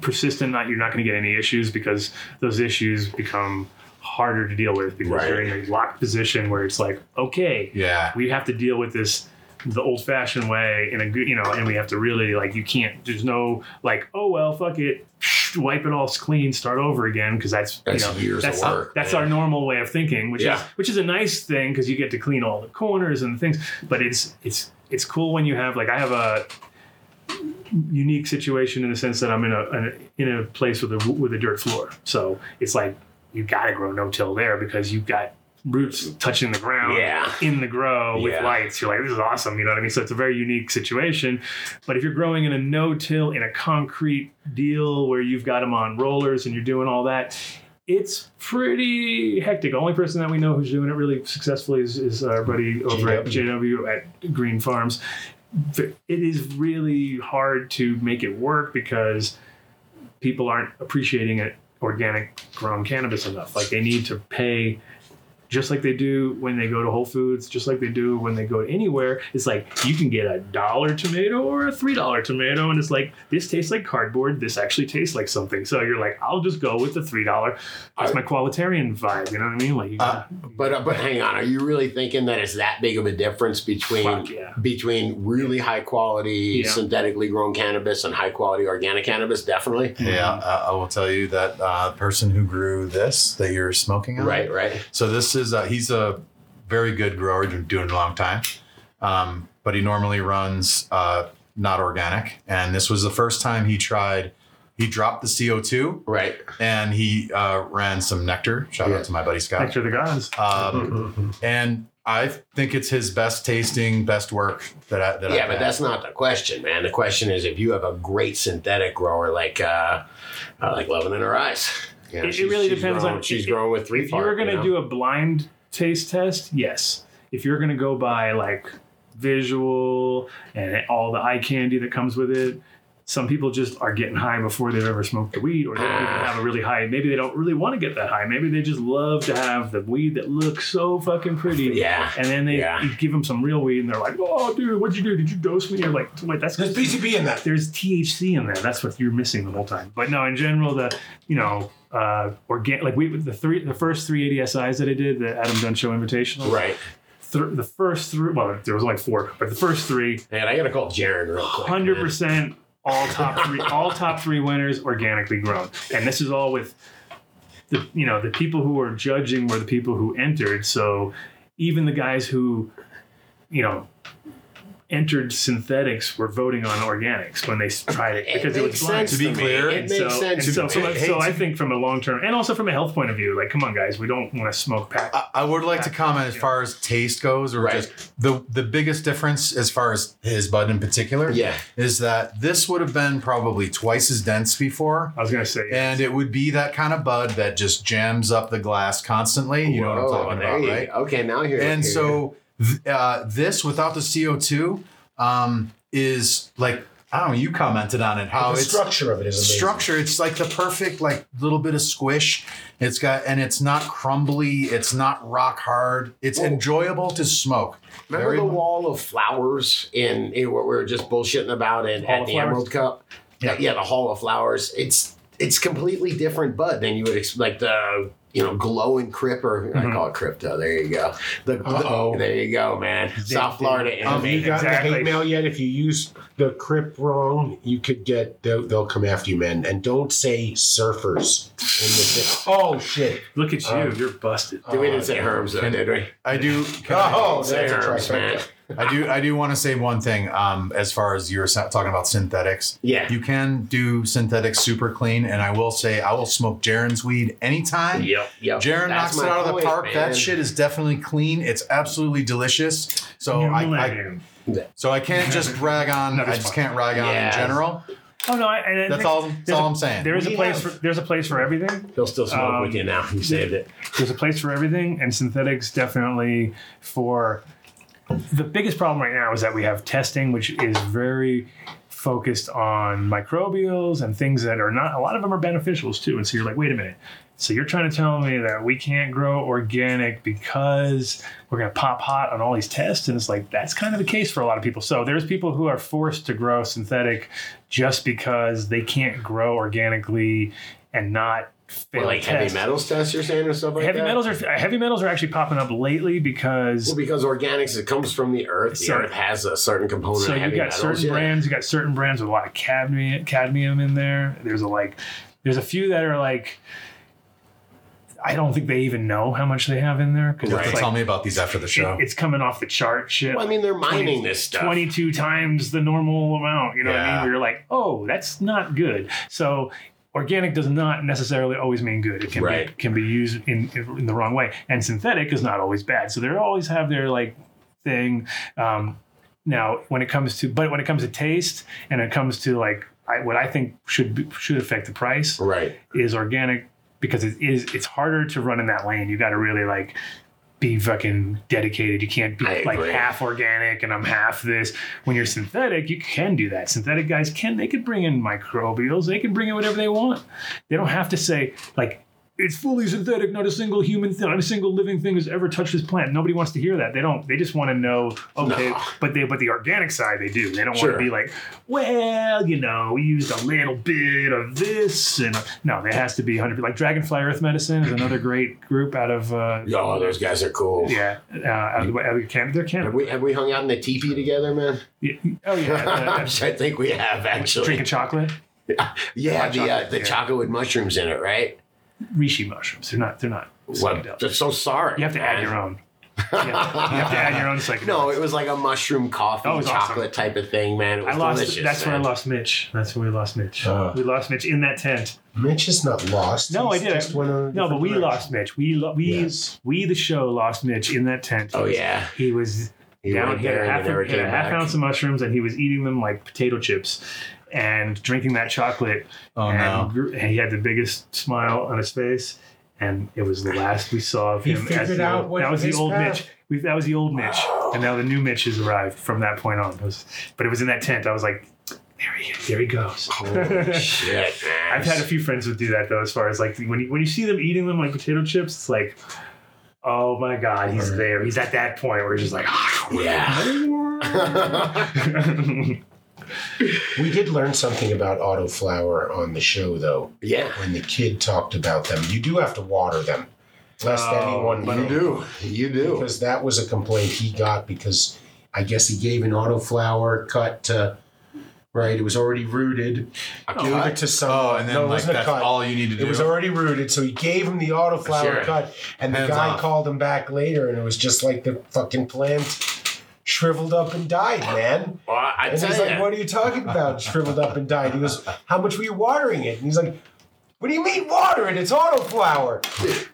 [SPEAKER 2] persistent. Not you're not going to get any issues because those issues become harder to deal with because
[SPEAKER 1] Right.
[SPEAKER 2] you're in a locked position where it's like, okay,
[SPEAKER 5] Yeah.
[SPEAKER 2] we have to deal with this the old fashioned way in a good, you know, and we have to really like, you can't, there's no like, oh, well, fuck it, wipe it all clean, start over again. Cause that's,
[SPEAKER 1] That's
[SPEAKER 2] you know,
[SPEAKER 1] years of
[SPEAKER 2] that's,
[SPEAKER 1] work,
[SPEAKER 2] that's
[SPEAKER 1] man.
[SPEAKER 2] our normal way of thinking, which
[SPEAKER 1] Yeah.
[SPEAKER 2] is, which is a nice thing because you get to clean all the corners and things, but it's, it's, it's cool when you have, like, I have a, unique situation in the sense that I'm in a, in a in a place with a with a dirt floor. So it's like you got to grow no till there because you've got roots touching the ground
[SPEAKER 1] Yeah.
[SPEAKER 2] in the grow with
[SPEAKER 1] Yeah.
[SPEAKER 2] lights. You're like, this is awesome. You know what I mean? So it's a very unique situation. But if you're growing in a no till in a concrete deal where you've got them on rollers and you're doing all that. It's pretty hectic. The only person that we know who's doing it really successfully is, is our buddy over at JW at Green Farms it is really hard to make it work because people aren't appreciating it organic grown cannabis enough like they need to pay just like they do when they go to Whole Foods, just like they do when they go anywhere. It's like you can get a dollar tomato or a three dollar tomato, and it's like this tastes like cardboard. This actually tastes like something. So you're like, I'll just go with the three dollar. That's my qualitarian vibe. You know what I mean? Like, you gotta,
[SPEAKER 1] But uh, but hang on, are you really thinking that it's that big of a difference between
[SPEAKER 2] Fuck yeah.
[SPEAKER 1] between really high quality
[SPEAKER 2] Yeah.
[SPEAKER 1] synthetically grown cannabis and high quality organic cannabis? Definitely.
[SPEAKER 5] Yeah, uh, I will tell you that uh, person who grew this that you're smoking on.
[SPEAKER 1] Right, right.
[SPEAKER 5] So this is uh, he's a very good grower, been doing it a long time, um, but he normally runs uh, not organic. And this was the first time he tried. He dropped the CO two
[SPEAKER 1] Right.
[SPEAKER 5] and he uh, ran some nectar. Shout
[SPEAKER 1] Yeah.
[SPEAKER 5] out to my buddy Scott.
[SPEAKER 2] Nectar the gods.
[SPEAKER 5] Um, and I think it's his best tasting, best work that I that
[SPEAKER 1] Yeah,
[SPEAKER 5] I've
[SPEAKER 1] but
[SPEAKER 5] had.
[SPEAKER 1] that's not the question, man. The question is if you have a great synthetic grower like uh, uh like Loving in Her Eyes. You know,
[SPEAKER 2] It- it really
[SPEAKER 1] she's
[SPEAKER 2] depends
[SPEAKER 1] growing-
[SPEAKER 2] on-
[SPEAKER 1] she's
[SPEAKER 2] if-
[SPEAKER 1] growing with three.
[SPEAKER 2] if you're going to do a blind taste test, yes. If you're going to go by like visual and all the eye candy that comes with it, some people just are getting high before they've ever smoked the weed, or they don't even
[SPEAKER 1] Ah.
[SPEAKER 2] have a really high. Maybe they don't really want to get that high. Maybe they just love to have the weed that looks so fucking pretty.
[SPEAKER 1] Yeah.
[SPEAKER 2] And then they
[SPEAKER 1] Yeah.
[SPEAKER 2] you give them some real weed, and they're like, "Oh, dude, what'd you do? Did you dose me?" You're like, "Wait, that's
[SPEAKER 4] There's PCB in that.
[SPEAKER 2] there's THC in there. That's what you're missing the whole time. But no, in general, the you know uh, organic like we the three the first three ADSIs that I did, the Adam Dunn Show Invitational,
[SPEAKER 1] Right.
[SPEAKER 2] Th- the first three, well, there was like four, but the first three,
[SPEAKER 1] Man, I gotta call Jared real quick.
[SPEAKER 2] Hundred percent, all top three, all top three winners organically grown, and this is all with the you know the people who were judging were the people who entered. So even the guys who you know entered synthetics were voting on organics when they tried it
[SPEAKER 1] It
[SPEAKER 2] because it, was blind.
[SPEAKER 5] To be
[SPEAKER 1] me.
[SPEAKER 5] clear,
[SPEAKER 1] it
[SPEAKER 2] so,
[SPEAKER 1] makes sense.
[SPEAKER 2] and so,
[SPEAKER 1] to me.
[SPEAKER 2] so, so I think from a long term and also from a health point of view, like, come on, guys, we don't want to smoke pack.
[SPEAKER 5] I, I would like to comment as far as taste goes, or
[SPEAKER 1] Right.
[SPEAKER 5] just the the biggest difference as far as his bud in particular,
[SPEAKER 1] Yeah.
[SPEAKER 5] is that this would have been probably twice as dense before,
[SPEAKER 2] I was gonna say,
[SPEAKER 5] and it would be that kind of bud that just jams up the glass constantly. You know what I'm talking
[SPEAKER 1] there
[SPEAKER 5] about, right?
[SPEAKER 1] Okay, now here.
[SPEAKER 5] And
[SPEAKER 1] here-
[SPEAKER 5] so th- uh, this without the CO two um, is like I don't know. You commented on it how
[SPEAKER 4] the
[SPEAKER 5] it's
[SPEAKER 4] structure of it is amazing.
[SPEAKER 5] structure it's like the perfect like little bit of squish it's got and it's not crumbly it's not rock hard it's
[SPEAKER 1] Well-
[SPEAKER 5] enjoyable to smoke
[SPEAKER 1] Remember
[SPEAKER 5] Very
[SPEAKER 1] the
[SPEAKER 5] mu-
[SPEAKER 1] wall of flowers in, in what we were just bullshitting about in,
[SPEAKER 2] Hall
[SPEAKER 1] at the
[SPEAKER 2] Flowers?
[SPEAKER 1] Emerald Cup?
[SPEAKER 5] Yeah.
[SPEAKER 1] yeah, the Hall of Flowers. It's it's completely different bud than you would expect. Like the you know glowing crip or I
[SPEAKER 2] Mhm.
[SPEAKER 1] call it crypto. There you go. The, the-
[SPEAKER 4] Uh-oh.
[SPEAKER 1] there you go, man. South Florida
[SPEAKER 4] Have you
[SPEAKER 1] innovative.
[SPEAKER 4] gotten
[SPEAKER 2] Exactly.
[SPEAKER 4] the hate mail yet? If you use the crip wrong, you could get they'll, they'll come after you, man. And don't say surfers. In the oh shit!
[SPEAKER 2] look at you,
[SPEAKER 4] Um,
[SPEAKER 2] you're busted.
[SPEAKER 1] we didn't say Herms though,
[SPEAKER 5] Can-
[SPEAKER 1] did we?
[SPEAKER 5] i do can I-
[SPEAKER 4] Oh,
[SPEAKER 1] say
[SPEAKER 4] that's a
[SPEAKER 1] Herms, man.
[SPEAKER 4] Trifecta.
[SPEAKER 5] i do i do want to say one thing um as far as you're talking about synthetics
[SPEAKER 1] Yeah.
[SPEAKER 5] you can do synthetics super clean and i will say i will smoke jaren's weed anytime
[SPEAKER 1] Yep. Yep.
[SPEAKER 5] Jaren
[SPEAKER 1] That's
[SPEAKER 5] knocks it
[SPEAKER 1] my
[SPEAKER 5] out of the park.
[SPEAKER 1] man.
[SPEAKER 5] That shit is definitely clean. It's absolutely delicious. So
[SPEAKER 2] You're
[SPEAKER 5] I, I so I can't just rag on.
[SPEAKER 2] No,
[SPEAKER 5] I just
[SPEAKER 2] fine.
[SPEAKER 5] can't rag on
[SPEAKER 1] Yeah.
[SPEAKER 5] in general.
[SPEAKER 2] oh no, I, and
[SPEAKER 5] That's all. That's all
[SPEAKER 2] a,
[SPEAKER 5] I'm saying.
[SPEAKER 2] There is a place
[SPEAKER 4] have-
[SPEAKER 2] for there's a place for everything.
[SPEAKER 1] He'll still smoke
[SPEAKER 2] Um,
[SPEAKER 1] with you now. You saved it.
[SPEAKER 2] There's a place for everything, and synthetics definitely for. The biggest problem right now is that we have testing, which is very focused on microbials and things that are not a lot of them are beneficials too. And so you're like wait a minute. So you're trying to tell me that we can't grow organic because we're going to pop hot on all these tests? And it's like that's kind of the case for a lot of people. So there's people who are forced to grow synthetic just because they can't grow organically and not
[SPEAKER 1] Well, like heavy metals tests, you're saying, or stuff like
[SPEAKER 2] heavy
[SPEAKER 1] that?
[SPEAKER 2] metals are heavy metals are actually popping up lately because
[SPEAKER 1] Well, because organics, it comes from the earth. The
[SPEAKER 2] So-
[SPEAKER 1] earth has a certain component
[SPEAKER 2] so
[SPEAKER 1] of
[SPEAKER 2] you
[SPEAKER 1] heavy
[SPEAKER 2] got
[SPEAKER 1] metals.
[SPEAKER 2] certain
[SPEAKER 1] yeah.
[SPEAKER 2] brands you got certain brands with a lot of cadmium cadmium in there there's a like there's a few that are like i don't think they even know how much they have in there because
[SPEAKER 5] You have
[SPEAKER 2] it's
[SPEAKER 5] to
[SPEAKER 2] like
[SPEAKER 5] tell me about these after the show.
[SPEAKER 2] it- it's coming off the chart shit
[SPEAKER 1] Well, I mean, they're mining this stuff.
[SPEAKER 2] 22 times the normal amount you know what i mean where you're like oh that's not good so organic does not necessarily always mean good. It can be can be used in, in the wrong way. And synthetic is not always bad. So they always have their like thing. Um, now when it comes to but when it comes to taste and it comes to like I, what i think should be, should affect the price
[SPEAKER 1] Right.
[SPEAKER 2] is organic because it is it's harder to run in that lane. You got to really like be fucking dedicated. You can't be
[SPEAKER 1] I
[SPEAKER 2] like
[SPEAKER 1] agree.
[SPEAKER 2] half organic and I'm half this. When you're synthetic, you can do that. Synthetic guys can they could bring in microbials. They can bring in whatever they want. They don't have to say like it's fully synthetic. Not a single human, thing, not a single living thing has ever touched this plant. Nobody wants to hear that. They don't. They just want to know. Okay,
[SPEAKER 1] No.
[SPEAKER 2] but they but the organic side they do. They don't want to be like, well, you know, we used a little bit of this and no, there has to be hundred. Like Dragonfly Earth Medicine is another great group out of uh,
[SPEAKER 1] Oh, those guys are cool.
[SPEAKER 2] yeah, uh, out of, out of Can- they're
[SPEAKER 1] Have
[SPEAKER 2] Canada.
[SPEAKER 1] we have we hung out in the teepee together, man?
[SPEAKER 2] Yeah, oh yeah, uh,
[SPEAKER 1] I think we have actually.
[SPEAKER 2] drinking chocolate,
[SPEAKER 1] yeah,
[SPEAKER 2] hot
[SPEAKER 1] the uh, the
[SPEAKER 2] yeah.
[SPEAKER 1] chocolate with mushrooms in it, right?
[SPEAKER 2] Reishi mushrooms. They're not. They're not.
[SPEAKER 1] Well,
[SPEAKER 2] psychedelic.
[SPEAKER 1] I'm so sorry.
[SPEAKER 2] You have to add your own. Yeah, you have to add your own psychedelics.
[SPEAKER 1] No, it was like a mushroom coffee
[SPEAKER 2] That was awesome.
[SPEAKER 1] chocolate type of thing, man. It was
[SPEAKER 2] I lost.
[SPEAKER 1] delicious.
[SPEAKER 2] that's when I lost Mitch. That's when we lost Mitch.
[SPEAKER 4] Uh.
[SPEAKER 2] we lost Mitch in that tent.
[SPEAKER 4] Mitch is not lost.
[SPEAKER 2] No,
[SPEAKER 4] He's
[SPEAKER 2] I did.
[SPEAKER 4] Just went on a
[SPEAKER 2] No, but we
[SPEAKER 4] direction.
[SPEAKER 2] lost Mitch. We lo- we
[SPEAKER 4] Yes.
[SPEAKER 2] we the show lost Mitch in that tent. He
[SPEAKER 1] Oh
[SPEAKER 2] was-
[SPEAKER 1] yeah,
[SPEAKER 2] he was
[SPEAKER 1] he
[SPEAKER 2] down.
[SPEAKER 1] went
[SPEAKER 2] He had
[SPEAKER 1] there
[SPEAKER 2] a half,
[SPEAKER 1] never
[SPEAKER 2] had a half ounce of mushrooms, and he was eating them like potato chips, and drinking that chocolate.
[SPEAKER 5] Oh
[SPEAKER 2] and,
[SPEAKER 5] no.
[SPEAKER 2] and he had the biggest smile on his face, and it was the last we saw of
[SPEAKER 4] He
[SPEAKER 2] him. as
[SPEAKER 4] figured
[SPEAKER 2] the
[SPEAKER 4] out what
[SPEAKER 2] that was the old
[SPEAKER 4] path-
[SPEAKER 2] Mitch. We, that was the old Mitch, and now the new Mitch has arrived from that point on. It was, but it was in that tent. I was like, there he, is, there he goes.
[SPEAKER 1] Holy shit.
[SPEAKER 2] I've had a few friends who do that though. As far as like when you when you see them eating them like potato chips, it's like, oh my god, he's there. He's at that point where he's just like, ah,
[SPEAKER 1] yeah.
[SPEAKER 4] We did learn something about autoflower on the show, though.
[SPEAKER 1] yeah,
[SPEAKER 4] When the kid talked about them, you do have to water them, lest
[SPEAKER 2] Oh,
[SPEAKER 4] anyone
[SPEAKER 1] you do. You do.
[SPEAKER 4] because that was a complaint he got because I guess he gave an autoflower cut to right. It was already rooted.
[SPEAKER 1] A
[SPEAKER 4] Gave
[SPEAKER 1] cut?
[SPEAKER 4] it to some.
[SPEAKER 5] Oh, and then
[SPEAKER 4] no, it
[SPEAKER 5] like
[SPEAKER 4] wasn't
[SPEAKER 5] that's
[SPEAKER 4] cut.
[SPEAKER 5] all you need to do.
[SPEAKER 4] It was already rooted, so he gave him the autoflower
[SPEAKER 1] Sure.
[SPEAKER 4] cut, and the guy
[SPEAKER 5] off.
[SPEAKER 4] called him back later, and it was just like the fucking plant shriveled up and died, man.
[SPEAKER 1] Well, I
[SPEAKER 4] And he's like, "What are you talking about? Shriveled up and died?" He goes, "How much were you watering it?" And he's like, "What do you mean water it? It's autoflower."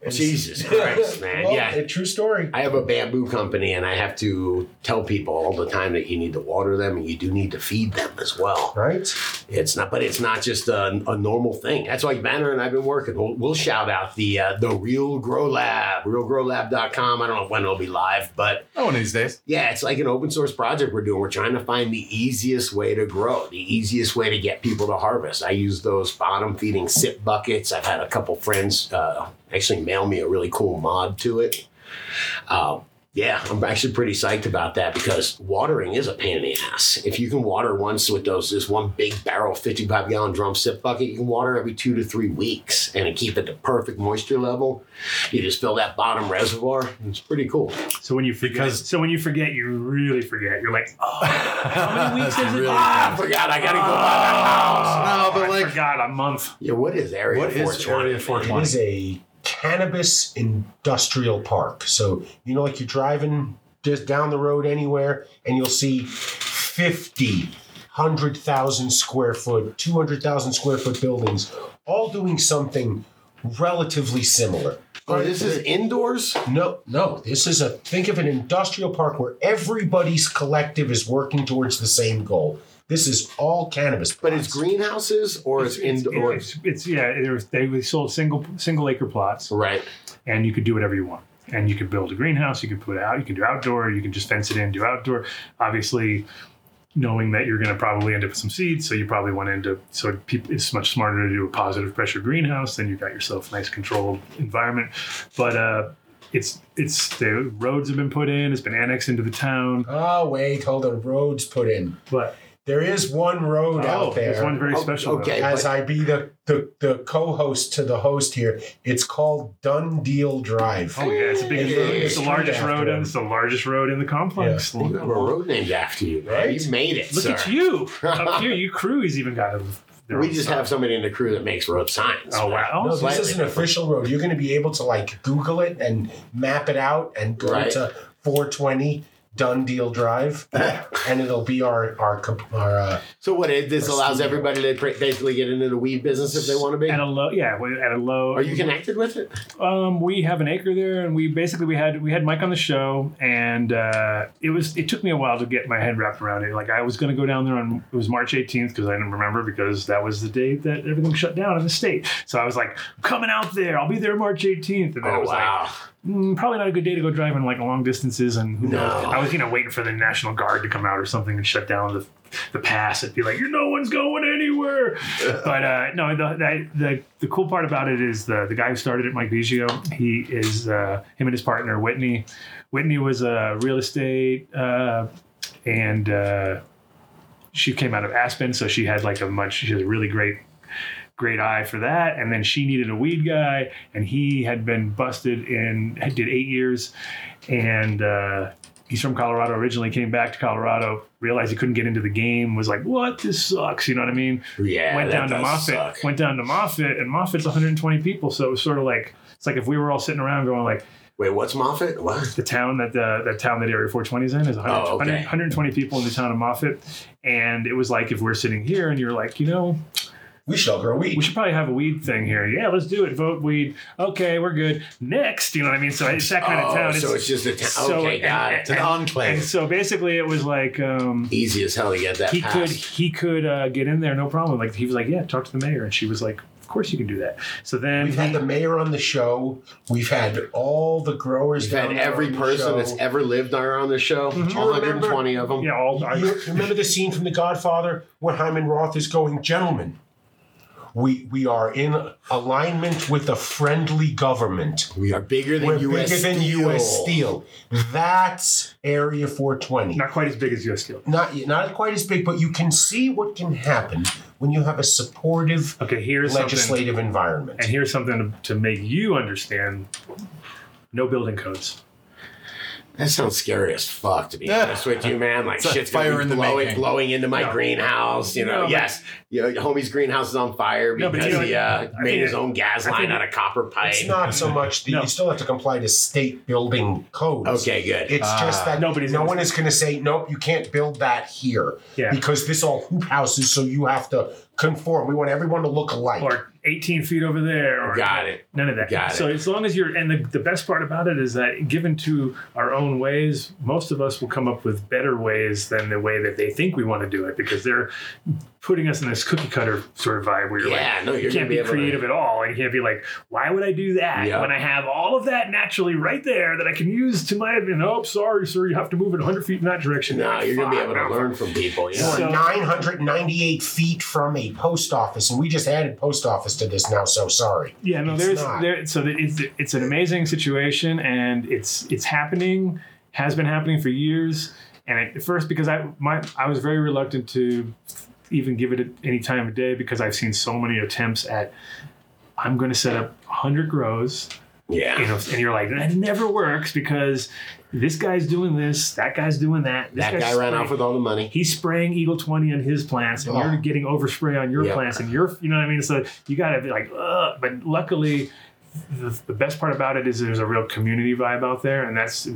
[SPEAKER 4] And-
[SPEAKER 1] Jesus Christ, man.
[SPEAKER 4] Well,
[SPEAKER 1] yeah.
[SPEAKER 4] a true story.
[SPEAKER 1] I have a bamboo company and I have to tell people all the time that you need to water them and you do need to feed them as well.
[SPEAKER 4] Right?
[SPEAKER 1] It's not, but it's not just a, a normal thing. That's why Banner and I've been working. We'll, we'll shout out the uh, the Real Grow Lab, realgrowlab.com. I don't know when it'll be live, but
[SPEAKER 5] Oh, one of these days.
[SPEAKER 1] yeah, it's like an open source project we're doing. We're trying to find the easiest way to grow, the easiest way to get people to harvest. I use those bottom feeding sip buckets. I've had a couple friends uh, actually mail me a really cool mod to it. Um, yeah, I'm actually pretty psyched about that because watering is a pain in the ass. If you can water once with those this one big barrel 55 gallon drum sip bucket, you can water every two to three weeks and keep it the perfect moisture level. You just fill that bottom reservoir. It's pretty cool.
[SPEAKER 2] So when you forget,
[SPEAKER 5] Because-
[SPEAKER 2] so when you forget, you really forget. You're like, oh, how many weeks is it?
[SPEAKER 1] Ah, I forgot. I gotta go buy that house.
[SPEAKER 5] No, but
[SPEAKER 2] I
[SPEAKER 5] like-
[SPEAKER 2] forgot a month.
[SPEAKER 1] Yeah, what is Area
[SPEAKER 5] What is
[SPEAKER 1] 420?
[SPEAKER 5] Area 420?
[SPEAKER 4] is a cannabis industrial park. So, you know, like you're driving just down the road anywhere and you'll see 50, 100,000 square foot, 200,000 square foot buildings, all doing something relatively similar.
[SPEAKER 1] Oh, this is indoors?
[SPEAKER 4] No, no. This is a think of an industrial park where everybody's collective is working towards the same goal. This is all cannabis.
[SPEAKER 1] But it's greenhouses or it's, indoors?
[SPEAKER 2] It's, it's yeah. Was, they we sold single single acre plots,
[SPEAKER 1] Right.
[SPEAKER 2] and you could do whatever you want. And you could build a greenhouse. You could put it out. You can do outdoor. You can just fence it in, do outdoor. Obviously, knowing that you're going to probably end up with some seeds, so you probably want to end up. So it's much smarter to do a positive pressure greenhouse. Then you've got yourself a nice controlled environment. But uh, it's it's the roads have been put in. It's been annexed into the town.
[SPEAKER 4] Oh wait, hold on. Roads put in.
[SPEAKER 2] But
[SPEAKER 4] There is one road
[SPEAKER 2] oh,
[SPEAKER 4] out there.
[SPEAKER 2] there's
[SPEAKER 4] there.
[SPEAKER 2] one very
[SPEAKER 1] Oh,
[SPEAKER 2] special. though.
[SPEAKER 1] okay.
[SPEAKER 4] As I be the, the the co-host to the host here, it's called Dundeal Drive.
[SPEAKER 2] Oh yeah, it's the biggest
[SPEAKER 4] It
[SPEAKER 2] road. It's the largest road.
[SPEAKER 4] after
[SPEAKER 2] and It's the largest road in the complex.
[SPEAKER 1] You have a road named after you, man.
[SPEAKER 4] Right?
[SPEAKER 1] You made it,
[SPEAKER 2] Look
[SPEAKER 1] sir.
[SPEAKER 2] at you up here. You crews even got a.
[SPEAKER 1] We just
[SPEAKER 2] sign.
[SPEAKER 1] have somebody in the crew that makes road signs.
[SPEAKER 2] Oh wow!
[SPEAKER 4] No, this is an official road. You're going to be able to like Google it and map it out and go
[SPEAKER 1] Right.
[SPEAKER 4] to 420 Dundeal Drive, and it'll be our our our. Uh,
[SPEAKER 1] So what? It, this
[SPEAKER 4] Or
[SPEAKER 1] allows
[SPEAKER 4] studio.
[SPEAKER 1] everybody to pr- basically get into the weed business if they want to be.
[SPEAKER 2] At a low, yeah, at a low.
[SPEAKER 1] Are you connected with it?
[SPEAKER 2] Um, we have an acre there, and we basically we had we had Mike on the show, and uh, it was it took me a while to get my head wrapped around it. Like I was going to go down there on it was March 18th because I didn't remember because that was the day that everything shut down in the state. So I was like, coming out there. I'll be there March 18th, and then I
[SPEAKER 1] Oh
[SPEAKER 2] was like,
[SPEAKER 1] wow!
[SPEAKER 2] Mm, probably not a good day to go driving like long distances. And who knows? I was you know waiting for the National Guard to come out or something and shut down the the pass. It'd be like, no one's going anywhere. but uh, no, the, the the the cool part about it is the the guy who started it, Mike Biggio. He is uh, him and his partner Whitney. Whitney was a real estate uh, and. Uh, she came out of Aspen, so she had like a much. She has a really great great eye for that. And then she needed a weed guy, and he had been busted in, did eight years, and uh, he's from Colorado originally. Came back to Colorado, realized he couldn't get into the game. Was like, "What? This sucks." You know what I mean?
[SPEAKER 1] Yeah,
[SPEAKER 2] went
[SPEAKER 1] that
[SPEAKER 2] down to
[SPEAKER 1] suck.
[SPEAKER 2] Went down to Moffat, and Moffat's 120 people, so it was sort of like it's like if we were all sitting around going like.
[SPEAKER 1] Wait, what's Moffat? What?
[SPEAKER 2] The town that the, the town that Area 420 is in is 100,
[SPEAKER 1] Oh, okay.
[SPEAKER 2] 100 120 people in the town of Moffat, and it was like if we're sitting here and you're like, you know,
[SPEAKER 4] we shall grow weed.
[SPEAKER 2] we should probably have a weed thing here. Yeah, let's do it. Vote weed. Okay, we're good. Next, you know what I mean? So it's that kind of
[SPEAKER 1] oh,
[SPEAKER 2] town.
[SPEAKER 1] so it's just a town.
[SPEAKER 2] so-
[SPEAKER 1] okay, got
[SPEAKER 2] and-
[SPEAKER 1] it.
[SPEAKER 5] It's an enclave.
[SPEAKER 2] and so basically, it was like um,
[SPEAKER 1] Easy as hell to get that
[SPEAKER 2] he
[SPEAKER 1] passed.
[SPEAKER 2] could he could uh, get in there, no problem. Like he was like, yeah, talk to the mayor, and she was like, of course you can do that. So then
[SPEAKER 4] We've had the mayor on the show. We've had all the growers.
[SPEAKER 1] We've had every person that's ever lived on on the show.
[SPEAKER 2] Mhm.
[SPEAKER 1] All 120 of them.
[SPEAKER 2] yeah, all I,
[SPEAKER 4] You, you remember the scene from The Godfather when Hyman Roth is going, gentlemen, we we are in alignment with a friendly government.
[SPEAKER 1] We are bigger than
[SPEAKER 4] We're
[SPEAKER 1] U.S.
[SPEAKER 4] bigger than
[SPEAKER 1] Steel.
[SPEAKER 4] U.S. Steel. That's Area 420.
[SPEAKER 2] not quite as big as US Steel.
[SPEAKER 4] Not not quite as big, but you can see what can happen when you have a supportive
[SPEAKER 2] Okay, here's
[SPEAKER 4] legislative environment.
[SPEAKER 2] And here's something to, to make you understand. No building codes.
[SPEAKER 1] That sounds scary as fuck, to be
[SPEAKER 5] Yeah.
[SPEAKER 1] honest with you, man. Like
[SPEAKER 5] It's
[SPEAKER 1] shit's
[SPEAKER 5] fire
[SPEAKER 1] fire
[SPEAKER 5] in the
[SPEAKER 1] blowing,
[SPEAKER 5] making.
[SPEAKER 1] blowing into my
[SPEAKER 2] No.
[SPEAKER 1] greenhouse. You know,
[SPEAKER 2] No, but-
[SPEAKER 1] yes, you know, homie's greenhouse is on fire because
[SPEAKER 2] but you know,
[SPEAKER 1] he uh, made his
[SPEAKER 2] it-
[SPEAKER 1] own gas
[SPEAKER 2] I
[SPEAKER 1] line out of copper pipe.
[SPEAKER 4] it's not so much that
[SPEAKER 2] No.
[SPEAKER 4] you still have to comply to state building codes.
[SPEAKER 1] Okay, good.
[SPEAKER 4] It's just
[SPEAKER 5] Ah.
[SPEAKER 4] that
[SPEAKER 2] Nobody's
[SPEAKER 4] no one is going to say, nope, you can't build that here.
[SPEAKER 2] Yeah.
[SPEAKER 4] Because this all hoop houses, so you have to conform. We want everyone to look alike.
[SPEAKER 2] Or 18 feet over there. Or
[SPEAKER 1] Got it.
[SPEAKER 2] None of that.
[SPEAKER 1] Got
[SPEAKER 2] so as long as you're, and the, the best part about it is that given to our own ways, most of us will come up with better ways than the way that they think we want to do it because they're putting us in this cookie cutter sort of vibe where you're
[SPEAKER 1] Yeah,
[SPEAKER 2] like,
[SPEAKER 1] no, you're
[SPEAKER 2] you can't
[SPEAKER 1] be
[SPEAKER 2] be,
[SPEAKER 1] able to-
[SPEAKER 2] creative at all. And you can't be like, why would I do that
[SPEAKER 1] Yeah.
[SPEAKER 2] when I have all of that naturally right there that I can use to my advantage? Oh, sorry, sir, you have to move it 100 feet in that direction.
[SPEAKER 1] no, you're gonna be able to learn from people. Yeah.
[SPEAKER 2] So-
[SPEAKER 4] 998 feet from a post office, and we just added post office to this now, so sorry.
[SPEAKER 2] Yeah, no,
[SPEAKER 4] It's
[SPEAKER 2] there's
[SPEAKER 4] not.
[SPEAKER 2] there. So that it's it's an amazing situation, and it's it's happening, has been happening for years. And at first, because I my I was very reluctant to even give it any time of day because I've seen so many attempts at. I'm going to set up 100 grows,
[SPEAKER 1] Yeah.
[SPEAKER 2] you know, and you're like that never works because this guy's doing this, that guy's doing that. This
[SPEAKER 1] that guy ran off with all the money.
[SPEAKER 2] he's spraying Eagle 20 on his plants and
[SPEAKER 4] Oh.
[SPEAKER 2] you're getting overspray on your
[SPEAKER 1] Yep.
[SPEAKER 2] plants and you're, you know what I mean? So you got to be like, Ugh. but luckily, the, the best part about it is there's a real community vibe out there. And that's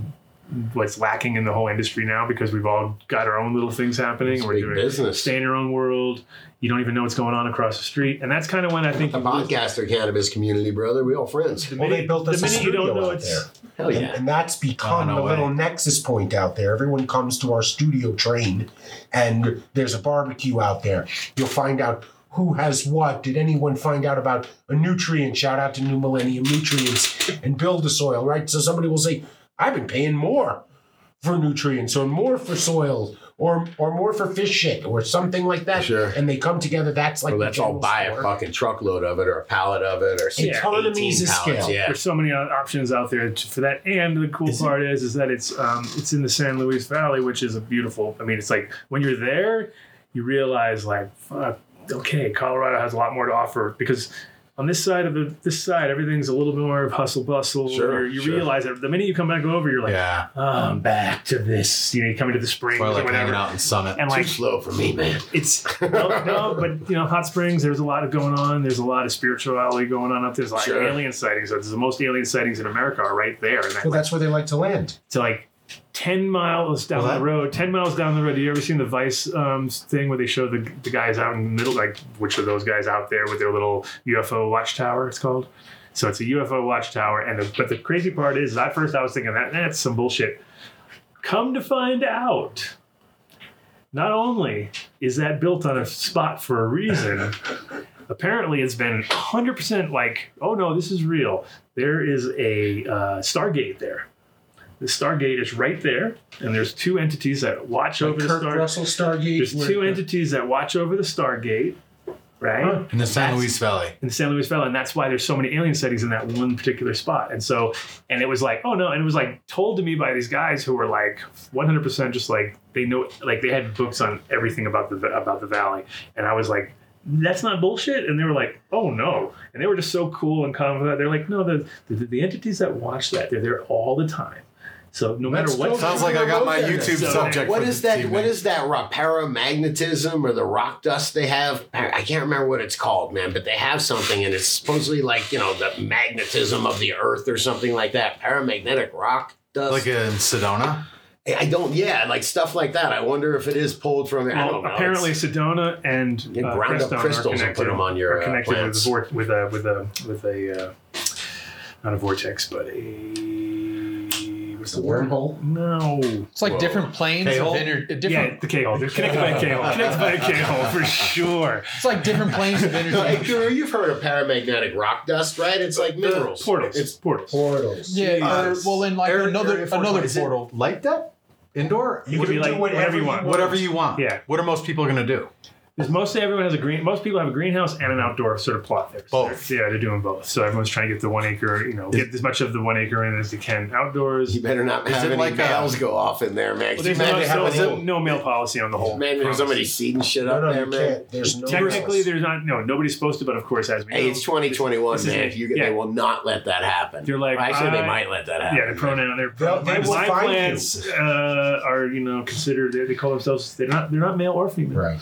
[SPEAKER 2] what's lacking in the whole industry now because we've all got our own little things happening.
[SPEAKER 1] It's
[SPEAKER 2] We're
[SPEAKER 1] big
[SPEAKER 2] doing
[SPEAKER 1] business.
[SPEAKER 2] stay in your own world. You don't even know what's going on across the street. And that's kind of when I think
[SPEAKER 1] The podcaster cannabis community, brother. We all friends.
[SPEAKER 2] the
[SPEAKER 4] Well, they built us
[SPEAKER 2] the
[SPEAKER 4] a
[SPEAKER 2] minute you don't know
[SPEAKER 4] out
[SPEAKER 2] it's,
[SPEAKER 4] there.
[SPEAKER 1] Hell
[SPEAKER 4] And,
[SPEAKER 1] yeah.
[SPEAKER 4] and that's become
[SPEAKER 5] Oh, no
[SPEAKER 4] the little
[SPEAKER 5] way.
[SPEAKER 4] nexus point out there. Everyone comes to our studio train, and there's a barbecue out there. You'll find out who has what. Did anyone find out about a nutrient? Shout out to New Millennium Nutrients and Build the Soil, right? So somebody will say, I've been paying more for nutrients or more for soil or or more for fish shit or something like that.
[SPEAKER 1] Sure.
[SPEAKER 4] And they come together. That's like
[SPEAKER 1] Well,
[SPEAKER 4] the
[SPEAKER 1] let's all
[SPEAKER 4] general
[SPEAKER 1] buy a fucking truckload of it or a pallet of it or six,
[SPEAKER 4] Economies
[SPEAKER 1] 18
[SPEAKER 4] of
[SPEAKER 1] pallets.
[SPEAKER 4] scale.
[SPEAKER 1] Yeah.
[SPEAKER 2] There's so many options out there for that, and the cool
[SPEAKER 4] Is
[SPEAKER 2] part is is that it's um, it's in the San Luis Valley, which is a beautiful. I mean, it's like when you're there, you realize like, fuck, okay, Colorado has a lot more to offer because on this side of the this side, everything's a little bit more of hustle bustle.
[SPEAKER 1] Sure,
[SPEAKER 2] you
[SPEAKER 1] sure.
[SPEAKER 2] realize that the minute you come back over, you're like,
[SPEAKER 5] yeah.
[SPEAKER 2] oh, I'm back to this. You know, you come into the springs
[SPEAKER 5] Or
[SPEAKER 2] or
[SPEAKER 5] like hanging
[SPEAKER 2] whatever.
[SPEAKER 5] out in Summit.
[SPEAKER 2] And
[SPEAKER 1] Too
[SPEAKER 2] like
[SPEAKER 1] slow for me, man.
[SPEAKER 2] it's no, no, but you know, hot springs. There's a lot of going on. There's a lot of spirituality going on up there. There's a lot
[SPEAKER 1] Sure.
[SPEAKER 2] of alien sightings. So there's the most alien sightings in America are right there. And that,
[SPEAKER 4] Well, that's where they like to land.
[SPEAKER 2] to like 10 miles down
[SPEAKER 5] Well, that-
[SPEAKER 2] the road 10 miles down the road. Have you ever seen the vice um, thing where they show the, the guys out in the middle like which of those guys out there with their little ufo watchtower it's called? So it's a ufo watchtower and the, but the crazy part is at first i was thinking that that's some bullshit. Come to find out not only is that built on a spot for a reason apparently it's been 100% like oh no this is real. There is a uh, stargate there the Stargate is right there, and there's two entities that watch over the
[SPEAKER 4] Kurt
[SPEAKER 2] Star.
[SPEAKER 4] Russell Stargate.
[SPEAKER 2] There's
[SPEAKER 4] where-
[SPEAKER 2] two entities that watch over the Stargate, right?
[SPEAKER 4] Huh.
[SPEAKER 5] in the San
[SPEAKER 2] That's-
[SPEAKER 5] Luis Valley.
[SPEAKER 2] in the San Luis Valley, and that's why there's so many alien sightings in that one particular spot. And so, and it was like, oh no, and it was like told to me by these guys who were like 100% just like they know, like they had books on everything about the about the valley, and I was like. That's not bullshit, and they were like, "Oh no!" And they were just so cool and confident. They're like, "No, the the, the entities that watch that, they're there all the time. So no matter
[SPEAKER 4] Let's
[SPEAKER 2] what,
[SPEAKER 4] go.
[SPEAKER 5] Sounds like I got my YouTube
[SPEAKER 2] So-
[SPEAKER 5] subject.
[SPEAKER 1] What
[SPEAKER 5] for
[SPEAKER 1] is
[SPEAKER 5] this
[SPEAKER 1] that?
[SPEAKER 5] evening.
[SPEAKER 1] What is that rock, paramagnetism or the rock dust they have? I can't remember what it's called, man. But they have something, and it's supposedly like you know the magnetism of the Earth or something like that. Paramagnetic rock dust.
[SPEAKER 5] like in Sedona?
[SPEAKER 1] I don't. Yeah, like stuff like that. I wonder if it is pulled from. The
[SPEAKER 2] I
[SPEAKER 1] don't know.
[SPEAKER 2] apparently
[SPEAKER 1] It's-
[SPEAKER 2] Sedona and
[SPEAKER 1] Yeah,
[SPEAKER 2] uh,
[SPEAKER 1] ground up crystals and
[SPEAKER 2] connected,
[SPEAKER 1] put 'em on your,
[SPEAKER 2] are
[SPEAKER 1] uh,
[SPEAKER 2] with,
[SPEAKER 1] plants.
[SPEAKER 2] a with a with a with a uh, not a vortex, but a what's
[SPEAKER 4] The
[SPEAKER 2] the
[SPEAKER 4] wormhole.
[SPEAKER 2] No.
[SPEAKER 6] It's like
[SPEAKER 1] Whoa.
[SPEAKER 6] different planes
[SPEAKER 5] K-hole?
[SPEAKER 6] of inter-
[SPEAKER 2] Yeah,
[SPEAKER 6] different.
[SPEAKER 2] the K hole. Oh, They're connected by a K hole. Connected by a K hole for sure.
[SPEAKER 6] It's like different planes of energy.
[SPEAKER 1] Guru, you've heard of paramagnetic rock dust, right? It's like uh, minerals.
[SPEAKER 2] Portals.
[SPEAKER 1] It's
[SPEAKER 2] portals.
[SPEAKER 4] Portals.
[SPEAKER 6] Yeah, uh, or, well, then like
[SPEAKER 5] Area-
[SPEAKER 6] another
[SPEAKER 5] Area 420.
[SPEAKER 6] another portal.
[SPEAKER 5] Like that? Indoor?
[SPEAKER 4] You
[SPEAKER 2] Could
[SPEAKER 4] can
[SPEAKER 2] be
[SPEAKER 4] do
[SPEAKER 2] like
[SPEAKER 4] whatever,
[SPEAKER 2] whatever you want.
[SPEAKER 5] Whatever you want.
[SPEAKER 2] Yeah.
[SPEAKER 5] What are most people going to do?
[SPEAKER 2] Because mostly everyone has a green. Most people have a greenhouse and an outdoor sort of plot there. So
[SPEAKER 5] Both.
[SPEAKER 2] they're- yeah, they're doing both. So everyone's trying to get the one acre. You know, get as much of the one acre in as they can outdoors.
[SPEAKER 1] You better not
[SPEAKER 5] Is
[SPEAKER 1] have any
[SPEAKER 5] like a-
[SPEAKER 1] go off in there, man.
[SPEAKER 2] Well,
[SPEAKER 1] 'Cause you
[SPEAKER 2] there's no,
[SPEAKER 1] imagine
[SPEAKER 2] so-
[SPEAKER 1] many-
[SPEAKER 2] so no mail policy on the whole.
[SPEAKER 1] Man, there's somebody seeding shit
[SPEAKER 4] No,
[SPEAKER 1] up
[SPEAKER 4] no,
[SPEAKER 1] there, man.
[SPEAKER 4] can't. There's no
[SPEAKER 2] Technically,
[SPEAKER 4] rules.
[SPEAKER 2] there's not. No, nobody's supposed to. But of course, as we
[SPEAKER 1] Hey,
[SPEAKER 2] know,
[SPEAKER 1] it's 2021,
[SPEAKER 2] This is-
[SPEAKER 1] man. You,
[SPEAKER 2] yeah.
[SPEAKER 1] They will not let that happen.
[SPEAKER 2] They're like,
[SPEAKER 1] Well, actually, they might let that happen.
[SPEAKER 2] yeah, the pronoun. They're my,
[SPEAKER 4] will
[SPEAKER 2] my
[SPEAKER 4] find
[SPEAKER 2] plants uh, are you know considered. They, they call themselves. They're not. They're not male or female.
[SPEAKER 4] Right.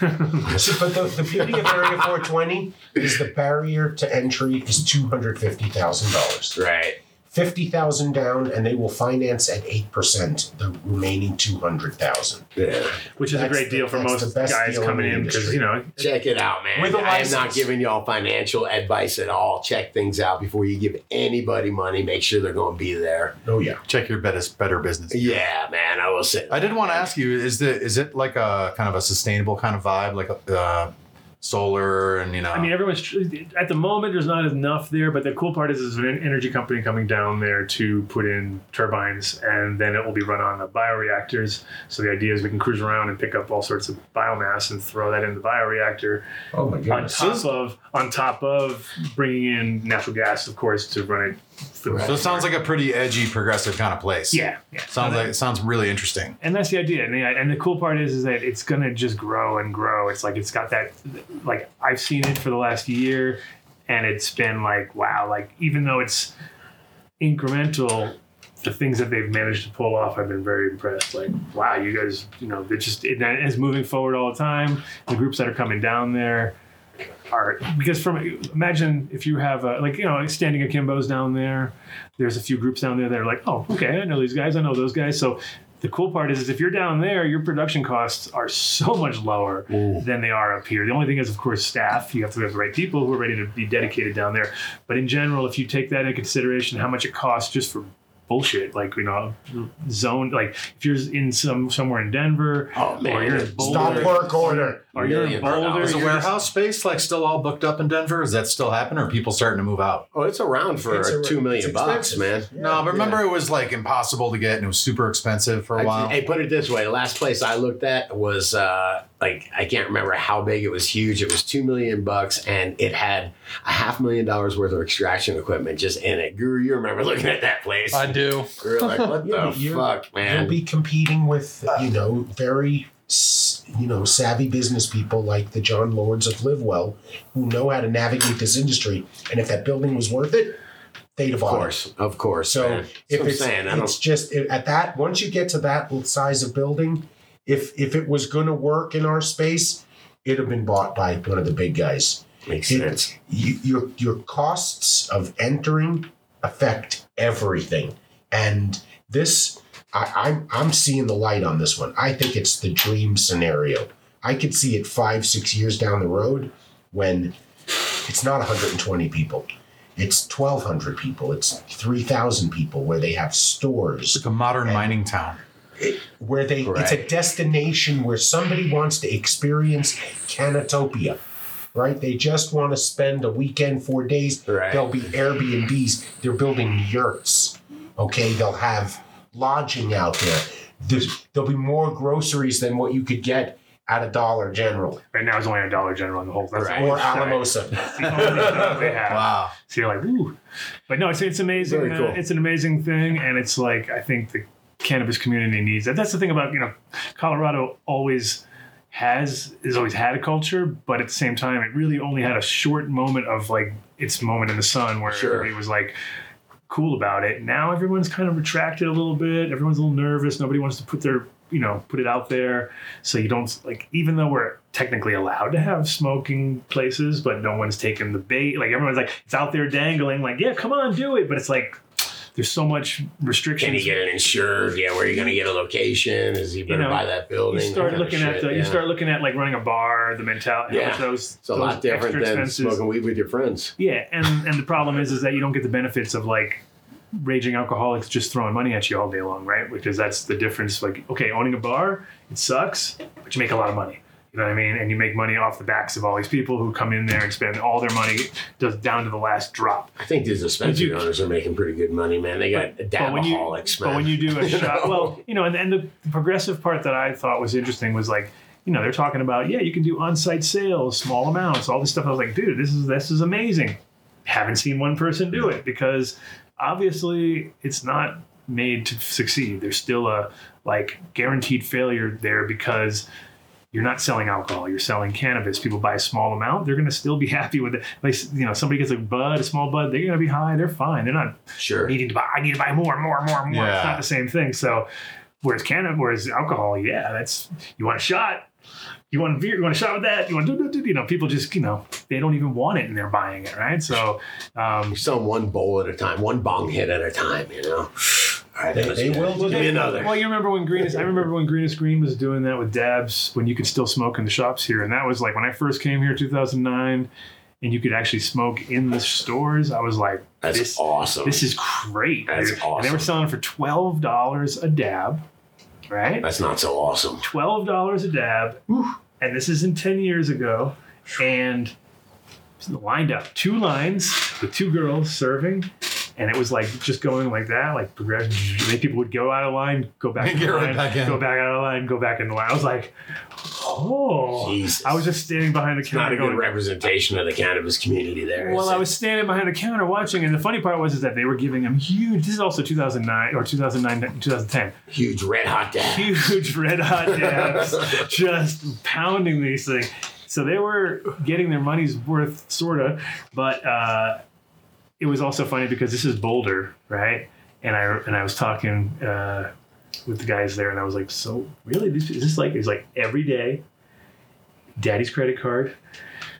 [SPEAKER 4] See, but the, the beauty of Area 420 is the barrier to entry is $250,000.
[SPEAKER 1] Right.
[SPEAKER 4] 50000 down, and they will finance at 8% the remaining 200000
[SPEAKER 1] Yeah.
[SPEAKER 2] Which is a
[SPEAKER 4] That's
[SPEAKER 2] great
[SPEAKER 4] the-
[SPEAKER 2] deal for most
[SPEAKER 4] the best
[SPEAKER 2] guys coming in because you know
[SPEAKER 1] Check it out, man.
[SPEAKER 4] With a
[SPEAKER 1] I am not giving y'all financial advice at all. Check things out before you give anybody money. Make sure they're going to be there.
[SPEAKER 4] Oh, yeah.
[SPEAKER 5] Check your better, better business.
[SPEAKER 1] Yeah, man. I will say.
[SPEAKER 5] I did want to ask you: Is the is it like a kind of a sustainable kind of vibe, like a uh, solar and you know?
[SPEAKER 2] I mean, everyone's tr- at the moment. There's not enough there, but the cool part is, there's an energy company coming down there to put in turbines, and then it will be run on the bioreactors. So the idea is we can cruise around and pick up all sorts of biomass and throw that in the bioreactor
[SPEAKER 4] Oh, my
[SPEAKER 2] god!
[SPEAKER 4] on
[SPEAKER 2] top of on top of bringing in natural gas, of course, to run it.
[SPEAKER 5] So it sounds like a pretty edgy, progressive kind of place.
[SPEAKER 2] yeah, yeah.
[SPEAKER 5] Sounds like it sounds really interesting.
[SPEAKER 2] and that's the idea. And the, and the cool part is, is that it's gonna just grow and grow. It's like it's got that, like I've seen it for the last year, and it's been like wow. Like even though it's incremental, the things that they've managed to pull off, I've been very impressed. Like wow, you guys, you know, they're just it is moving forward all the time. The groups that are coming down there are because from imagine if you have a, like you know standing akimbo's down there. There's a few groups down there that are like oh okay i know these guys i know those guys. So the cool part is, is if you're down there your production costs are so much lower than they are up here. The only thing is of course staff. You have to have the right people who are ready to be dedicated down there. But in general if you take that into consideration how much it costs just for bullshit. Like you know, zone. Like if you're in some somewhere in Denver,
[SPEAKER 1] Oh, man.
[SPEAKER 2] or you're in
[SPEAKER 1] Stop
[SPEAKER 2] Boulder,
[SPEAKER 4] Stop work order.
[SPEAKER 2] or you're in
[SPEAKER 1] Million
[SPEAKER 2] Boulder.
[SPEAKER 5] Is the
[SPEAKER 2] you're just-
[SPEAKER 5] warehouse space like still all booked up in Denver? Is that still happening, or are people starting to move out?
[SPEAKER 1] Oh, it's around for
[SPEAKER 4] It's a-
[SPEAKER 1] two million bucks, man.
[SPEAKER 4] expensive.
[SPEAKER 5] no, but remember it was like impossible to get, and it was super expensive for a while.
[SPEAKER 1] Hey, put it this way: the last place I looked at was uh, like I can't remember how big. It was huge. It was two million bucks, and it had a half million dollars worth of extraction equipment just in it. Guru, you remember looking at that place?
[SPEAKER 6] I do.
[SPEAKER 1] We were like, what
[SPEAKER 4] Yeah,
[SPEAKER 1] the
[SPEAKER 4] you're-
[SPEAKER 1] fuck, man?
[SPEAKER 4] You'll be competing with, you know, very, you know, savvy business people like the John Lords of LivWell who know how to navigate this industry. And if that building was worth it, they'd have
[SPEAKER 1] of
[SPEAKER 4] bought it.
[SPEAKER 1] course, of course.
[SPEAKER 4] So
[SPEAKER 1] man.
[SPEAKER 4] If
[SPEAKER 1] what
[SPEAKER 4] it's,
[SPEAKER 1] saying,
[SPEAKER 4] it's just it, at that once you get to that size of building, if if it was going to work in our space, it'd have been bought by one of the big guys.
[SPEAKER 1] Makes
[SPEAKER 4] It-
[SPEAKER 1] sense.
[SPEAKER 4] You, your your costs of entering affect everything, and this I, I'm I'm seeing the light on this one. I think it's the dream scenario. I could see it five six years down the road when it's not 120 people. It's 1,200 people. It's 3,000 people where they have stores
[SPEAKER 5] It's like a modern mining town.
[SPEAKER 4] Where they it's a destination where somebody wants to experience Canatopia. Right? They just want to spend a weekend, four days.
[SPEAKER 1] Right.
[SPEAKER 4] There'll be Airbnbs. They're building yurts. Okay, they'll have lodging out there. There's, there'll be more groceries than what you could get at a Dollar General
[SPEAKER 2] right now it's only a Dollar General in the whole. That's
[SPEAKER 1] Right.
[SPEAKER 4] or Alamosa.
[SPEAKER 2] That's the only thing they have.
[SPEAKER 5] Wow.
[SPEAKER 2] So you're like, ooh. But no, it's it's amazing.
[SPEAKER 1] Very
[SPEAKER 2] man.
[SPEAKER 1] cool.
[SPEAKER 2] It's an amazing thing, and it's like I think the cannabis community needs that. That's the thing about you know, Colorado always has has always had a culture, but at the same time, it really only had a short moment of like its moment in the sun where
[SPEAKER 1] Sure.
[SPEAKER 2] everybody was like cool about it. Now everyone's kind of retracted a little bit. Everyone's a little nervous. Nobody wants to put their you know put it out there. So you don't like even though we're technically allowed to have smoking places, but no one's taking the bait. Like everyone's like it's out there dangling. Like yeah, come on, do it. But it's like there's so much restrictions.
[SPEAKER 1] Can you get it insured? Yeah, where are you going to get a location? Is he better
[SPEAKER 2] know,
[SPEAKER 1] buy that building?
[SPEAKER 2] you start looking at
[SPEAKER 1] shit,
[SPEAKER 2] the, you start looking at like running a bar, the mentality.
[SPEAKER 1] Yeah.
[SPEAKER 2] those
[SPEAKER 1] It's a
[SPEAKER 2] those
[SPEAKER 1] lot different than
[SPEAKER 2] expenses.
[SPEAKER 1] smoking weed with your friends.
[SPEAKER 2] Yeah, and and the problem is is that you don't get the benefits of like raging alcoholics just throwing money at you all day long, right? Because that's the difference. Like, okay, owning a bar, it sucks, but you make a lot of money. You know what I mean? And you make money off the backs of all these people who come in there and spend all their money just down to the last drop.
[SPEAKER 1] I think these dispensary
[SPEAKER 2] you-
[SPEAKER 1] owners are making pretty good money, man. They got
[SPEAKER 2] But when you,
[SPEAKER 1] dabaholics, man.
[SPEAKER 2] but when you do a
[SPEAKER 1] You
[SPEAKER 2] shot,
[SPEAKER 1] know?
[SPEAKER 2] well, you know, and, and the progressive part that I thought was interesting was like, you know, they're talking about, yeah, you can do on-site sales, small amounts, all this stuff. I was like, dude, this is this is amazing. Haven't seen one person do it because obviously it's not made to succeed. There's still a like guaranteed failure there because you're not selling alcohol. You're selling cannabis. People buy a small amount. They're going to still be happy with it. Like, you know, somebody gets a bud, a small bud. They're going to be high. They're fine. They're not
[SPEAKER 1] sure.
[SPEAKER 2] needing to buy. I need to buy more, more, more, more. It's not the same thing. So, whereas cannabis, whereas alcohol, yeah, that's you want a shot. You want a beer? You want a shot with that? You want, do, do, do, you know, people just, you know, they don't even want it and they're buying it, right? So, um,
[SPEAKER 1] You sell one bowl at a time, one bong hit at a time, you know? All right,
[SPEAKER 4] They- they will
[SPEAKER 1] Give me another.
[SPEAKER 2] Well, you remember when Greenest? I remember when Greenest Green was doing that with dabs when you could still smoke in the shops here, and that was like when I first came here, 2009, and you could actually smoke in the stores. I was like,
[SPEAKER 1] That's
[SPEAKER 2] this,
[SPEAKER 1] awesome.
[SPEAKER 2] this is great.
[SPEAKER 1] That's
[SPEAKER 2] dude. And they were selling for twelve dollars a dab, right?
[SPEAKER 1] That's not so awesome.
[SPEAKER 2] twelve dollars a dab, and this is in ten years ago, and lined up two lines with two girls serving, and it was like just going like that, like progression. Then people would go out of line, go back,
[SPEAKER 5] right
[SPEAKER 2] line,
[SPEAKER 5] back in.
[SPEAKER 2] go back out of line, go back in the line. I was like, oh,
[SPEAKER 1] Jesus.
[SPEAKER 2] I was just standing behind the
[SPEAKER 1] It's not
[SPEAKER 2] counter
[SPEAKER 1] a good
[SPEAKER 2] going.
[SPEAKER 1] representation of the cannabis community there.
[SPEAKER 2] Well, I was standing behind the counter watching, and the funny part was is that they were giving them huge. This is also 2009 or 2009, 2010
[SPEAKER 1] huge red hot dad.
[SPEAKER 2] huge red hot dabs, just pounding these things. So they were getting their money's worth, sorta. But uh, it was also funny because this is Boulder, right? And I and I was talking uh, with the guys there, and I was like, "So really, this is this like is like every day? Daddy's credit card."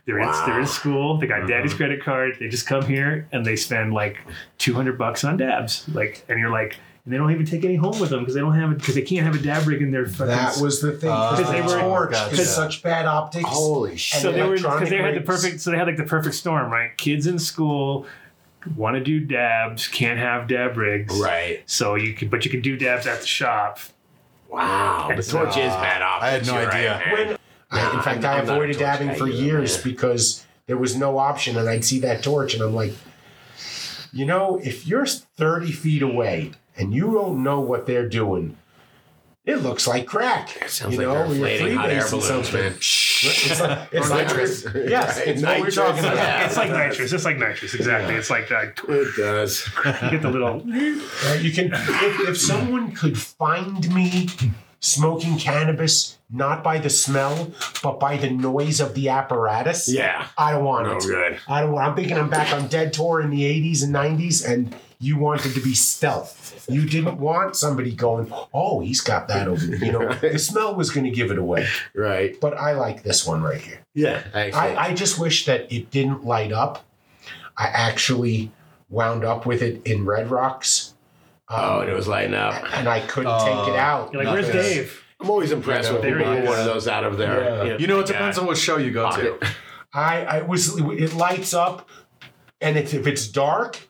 [SPEAKER 2] They're, in, they're in school. They got daddy's credit card. They just come here and they spend like two hundred bucks on dabs. Like, and you're like, and they don't even take any home with them because they don't have it because they can't have a dab rig in their fucking.
[SPEAKER 4] That was the thing.
[SPEAKER 5] Uh,
[SPEAKER 4] Because
[SPEAKER 2] they
[SPEAKER 4] they
[SPEAKER 2] were-
[SPEAKER 4] torch.
[SPEAKER 5] gotcha.
[SPEAKER 4] Because such bad optics.
[SPEAKER 1] Holy shit.
[SPEAKER 2] so they were because they had the perfect. So they had like the perfect storm, right? Kids in school, want to do dabs, can't have dab rigs.
[SPEAKER 1] Right.
[SPEAKER 2] So you can, but you can do dabs at the shop.
[SPEAKER 1] Wow. The torch is bad
[SPEAKER 5] I had no
[SPEAKER 1] you're right,
[SPEAKER 5] idea.
[SPEAKER 1] man.
[SPEAKER 4] When, I, in fact,
[SPEAKER 1] I'm-
[SPEAKER 4] I
[SPEAKER 1] I'm not a
[SPEAKER 4] avoided
[SPEAKER 1] torch
[SPEAKER 4] dabbing
[SPEAKER 1] guy
[SPEAKER 4] for
[SPEAKER 1] either,
[SPEAKER 4] years
[SPEAKER 1] man.
[SPEAKER 4] because there was no option, and I'd see that torch, and I'm like, you know, if you're 30 feet away and you don't know what they're doing, it looks like crack.
[SPEAKER 1] Sounds
[SPEAKER 4] you
[SPEAKER 1] like
[SPEAKER 4] know,
[SPEAKER 1] they're
[SPEAKER 4] when you're
[SPEAKER 1] hot air
[SPEAKER 4] freebasing
[SPEAKER 1] balloons,
[SPEAKER 4] something.
[SPEAKER 1] man.
[SPEAKER 4] It's like, it's
[SPEAKER 1] Or
[SPEAKER 4] like
[SPEAKER 1] nitrous.
[SPEAKER 4] yes,
[SPEAKER 1] Right,
[SPEAKER 4] it's what we're talking about.
[SPEAKER 1] yeah.
[SPEAKER 2] It's like nitrous. It's like nitrous. Exactly. It's like that.
[SPEAKER 1] It does.
[SPEAKER 2] you get the little.
[SPEAKER 4] Uh, you can if, if someone could find me smoking cannabis not by the smell but by the noise of the apparatus
[SPEAKER 1] Yeah.
[SPEAKER 4] i don't want
[SPEAKER 1] No
[SPEAKER 4] it
[SPEAKER 1] good.
[SPEAKER 4] i don't want i'm thinking i'm back on dead tour in the 80s and 90s and you wanted to be stealth you didn't want somebody going oh he's got that over there you know the smell was going to give it away
[SPEAKER 1] Right.
[SPEAKER 4] but i like this one right here
[SPEAKER 1] Yeah. Actually.
[SPEAKER 4] I, I just wish that it didn't light up i actually wound up with it in red rocks
[SPEAKER 1] oh, and it was lighting up.
[SPEAKER 4] and I couldn't
[SPEAKER 5] Uh,
[SPEAKER 4] take it out.
[SPEAKER 2] You're like, where's
[SPEAKER 5] Nothing.
[SPEAKER 2] Dave?
[SPEAKER 1] I'm always impressed when
[SPEAKER 2] There
[SPEAKER 1] people
[SPEAKER 2] he
[SPEAKER 1] one of those out of there.
[SPEAKER 4] Yeah.
[SPEAKER 5] You know, it depends on what show you go to.
[SPEAKER 4] I, I was it lights up, and it's, if it's dark,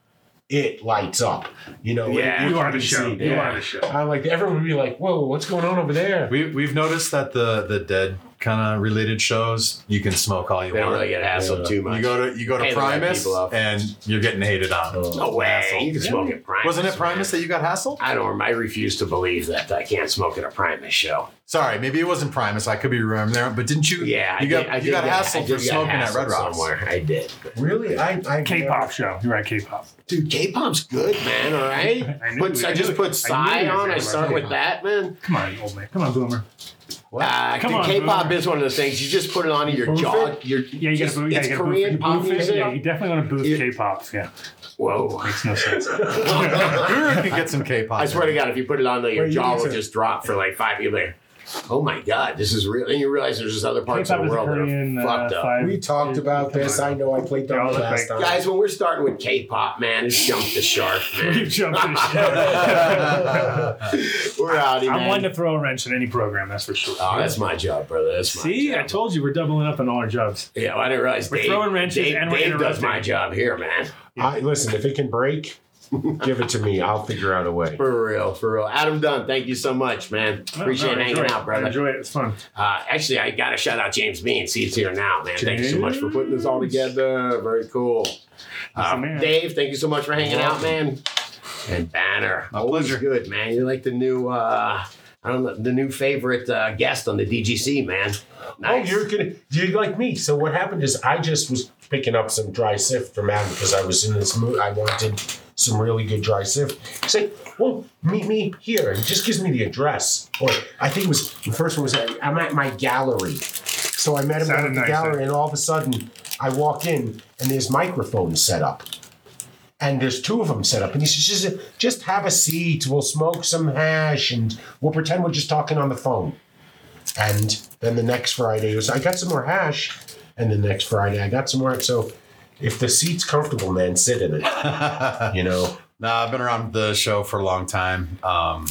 [SPEAKER 4] it lights up. You know,
[SPEAKER 1] Yeah.
[SPEAKER 4] it-
[SPEAKER 2] You
[SPEAKER 4] it
[SPEAKER 2] are the show.
[SPEAKER 4] seen.
[SPEAKER 2] You
[SPEAKER 1] Yeah.
[SPEAKER 2] are the show.
[SPEAKER 4] I'm like everyone would be like, "Whoa, what's going on over there?"
[SPEAKER 5] We we've noticed that the the dead kind of related shows you can smoke all you want.
[SPEAKER 1] They don't
[SPEAKER 5] want.
[SPEAKER 1] really get hassled
[SPEAKER 4] Yeah.
[SPEAKER 1] too much.
[SPEAKER 5] you go to you go to
[SPEAKER 1] Hey, they let
[SPEAKER 5] Primus
[SPEAKER 1] people off.
[SPEAKER 5] and you're getting hated on. Oh.
[SPEAKER 1] no way. You can smoke at Primus.
[SPEAKER 5] Wasn't it Primus
[SPEAKER 1] man.
[SPEAKER 5] that you got hassled?
[SPEAKER 1] I don't. I refuse to believe that I can't smoke at a Primus show.
[SPEAKER 5] Sorry, maybe it wasn't Primus. I could be remembering there, but didn't you?
[SPEAKER 1] Yeah, I
[SPEAKER 5] you
[SPEAKER 1] did,
[SPEAKER 5] got
[SPEAKER 1] I
[SPEAKER 5] you
[SPEAKER 1] did
[SPEAKER 5] got
[SPEAKER 1] get- I
[SPEAKER 5] hassled
[SPEAKER 1] did
[SPEAKER 5] for
[SPEAKER 1] get
[SPEAKER 5] smoking at
[SPEAKER 1] hassled
[SPEAKER 5] Red Rocks.
[SPEAKER 1] somewhere. I did.
[SPEAKER 4] Really, I, I
[SPEAKER 2] K-pop show. You're right. K-pop.
[SPEAKER 1] Dude, K-pop's good, man. All right.
[SPEAKER 2] I knew
[SPEAKER 1] Put,
[SPEAKER 2] we-
[SPEAKER 1] I
[SPEAKER 2] I
[SPEAKER 1] just
[SPEAKER 2] knew-
[SPEAKER 1] put
[SPEAKER 2] I
[SPEAKER 1] Psy
[SPEAKER 2] knew you
[SPEAKER 1] on.
[SPEAKER 2] were
[SPEAKER 1] I
[SPEAKER 2] right.
[SPEAKER 1] start with that, man.
[SPEAKER 2] Come on, old man. Come on, boomer.
[SPEAKER 1] Uh,
[SPEAKER 2] Come
[SPEAKER 1] the
[SPEAKER 2] on,
[SPEAKER 1] K-pop
[SPEAKER 2] Boomer.
[SPEAKER 1] is one of those things you just put it on your
[SPEAKER 4] Boof
[SPEAKER 1] jaw.
[SPEAKER 4] it?
[SPEAKER 1] Your,
[SPEAKER 2] Yeah, you
[SPEAKER 1] just-
[SPEAKER 2] gotta boof. Yeah,
[SPEAKER 1] it's
[SPEAKER 2] you gotta
[SPEAKER 1] Korean
[SPEAKER 2] boof,
[SPEAKER 1] pop music.
[SPEAKER 2] Yeah, you definitely want to boof
[SPEAKER 1] You-
[SPEAKER 2] K-pop. Yeah,
[SPEAKER 1] Whoa.
[SPEAKER 2] makes no sense.
[SPEAKER 5] Guru can get some K-pop.
[SPEAKER 1] I swear to God, if you put it on there, your
[SPEAKER 4] Wait,
[SPEAKER 1] jaw
[SPEAKER 4] need
[SPEAKER 1] will just drop for like five. You'll be like, oh my God, this is real. And you realize there's just other parts
[SPEAKER 2] K-pop
[SPEAKER 1] of the world
[SPEAKER 2] Korean.
[SPEAKER 1] that are fucked
[SPEAKER 2] uh,
[SPEAKER 1] up.
[SPEAKER 2] five-
[SPEAKER 4] we talked about this.
[SPEAKER 2] on.
[SPEAKER 4] I know I played
[SPEAKER 2] They all
[SPEAKER 4] dumb last time.
[SPEAKER 1] Guys, when we're starting with K-pop, man, it's jumped the shark, Man.
[SPEAKER 2] You
[SPEAKER 1] man.
[SPEAKER 2] jumped in shit.
[SPEAKER 1] we're out,
[SPEAKER 2] I'm
[SPEAKER 1] man.
[SPEAKER 2] one to throw a wrench in any program. That's for sure.
[SPEAKER 1] Oh, that's my job, brother. That's my
[SPEAKER 2] See, I told you we're doubling up on all our jobs.
[SPEAKER 1] Yeah, well, I didn't realize
[SPEAKER 2] We're
[SPEAKER 1] Dave,
[SPEAKER 2] throwing wrenches
[SPEAKER 1] Dave,
[SPEAKER 2] and we're
[SPEAKER 1] Dave does my job here, man.
[SPEAKER 4] I, listen, if it can break, give it to me. I'll figure out a way.
[SPEAKER 1] For real, for real. Adam Dunn, thank you so much, man.
[SPEAKER 2] No,
[SPEAKER 1] Appreciate
[SPEAKER 2] no, I
[SPEAKER 1] hanging
[SPEAKER 2] enjoy it.
[SPEAKER 1] out,
[SPEAKER 2] I
[SPEAKER 1] brother.
[SPEAKER 2] enjoy it. It's fun.
[SPEAKER 1] Uh, actually, I got to shout out James Bean. See, he's here now, man. Thank you so much for putting this all together. Very cool. Uh,
[SPEAKER 2] man.
[SPEAKER 1] Dave, thank you so much for hanging out, man. And Banner,
[SPEAKER 5] My
[SPEAKER 1] always
[SPEAKER 5] pleasure.
[SPEAKER 1] good, man. You're like the new, uh, I don't know, the new favorite uh, guest on the DGC, man. Nice.
[SPEAKER 4] Oh, you're gonna you're like me. So what happened is I just was picking up some dry sift from Adam because I was in this mood. I wanted some really good dry sift. He said, "Well, meet me here," and he just gives me the address. Or I think it was the first one was at, I'm at my gallery. So I met him
[SPEAKER 2] Sounded
[SPEAKER 4] at the
[SPEAKER 2] nice,
[SPEAKER 4] gallery,
[SPEAKER 2] eh?
[SPEAKER 4] and all of a sudden I walk in and there's microphones set up. And there's two of them set up, and he says, "Just, just have a seat. We'll smoke some hash, and we'll pretend we're just talking on the phone." And then the next Friday was I got some more hash, and the next Friday I got some more. So if the seat's comfortable, man, sit in it. You know,
[SPEAKER 5] Nah, I've been around the show for a long time. Um,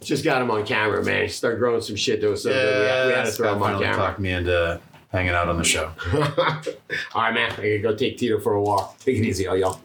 [SPEAKER 1] Just got him on camera, man. He started growing some shit that was so good. We had, we had to throw him on
[SPEAKER 5] definitely
[SPEAKER 1] camera.
[SPEAKER 5] talked me into hanging out on the show.
[SPEAKER 1] all right, man. I gotta go take Tito for a walk. Take it easy, all y'all.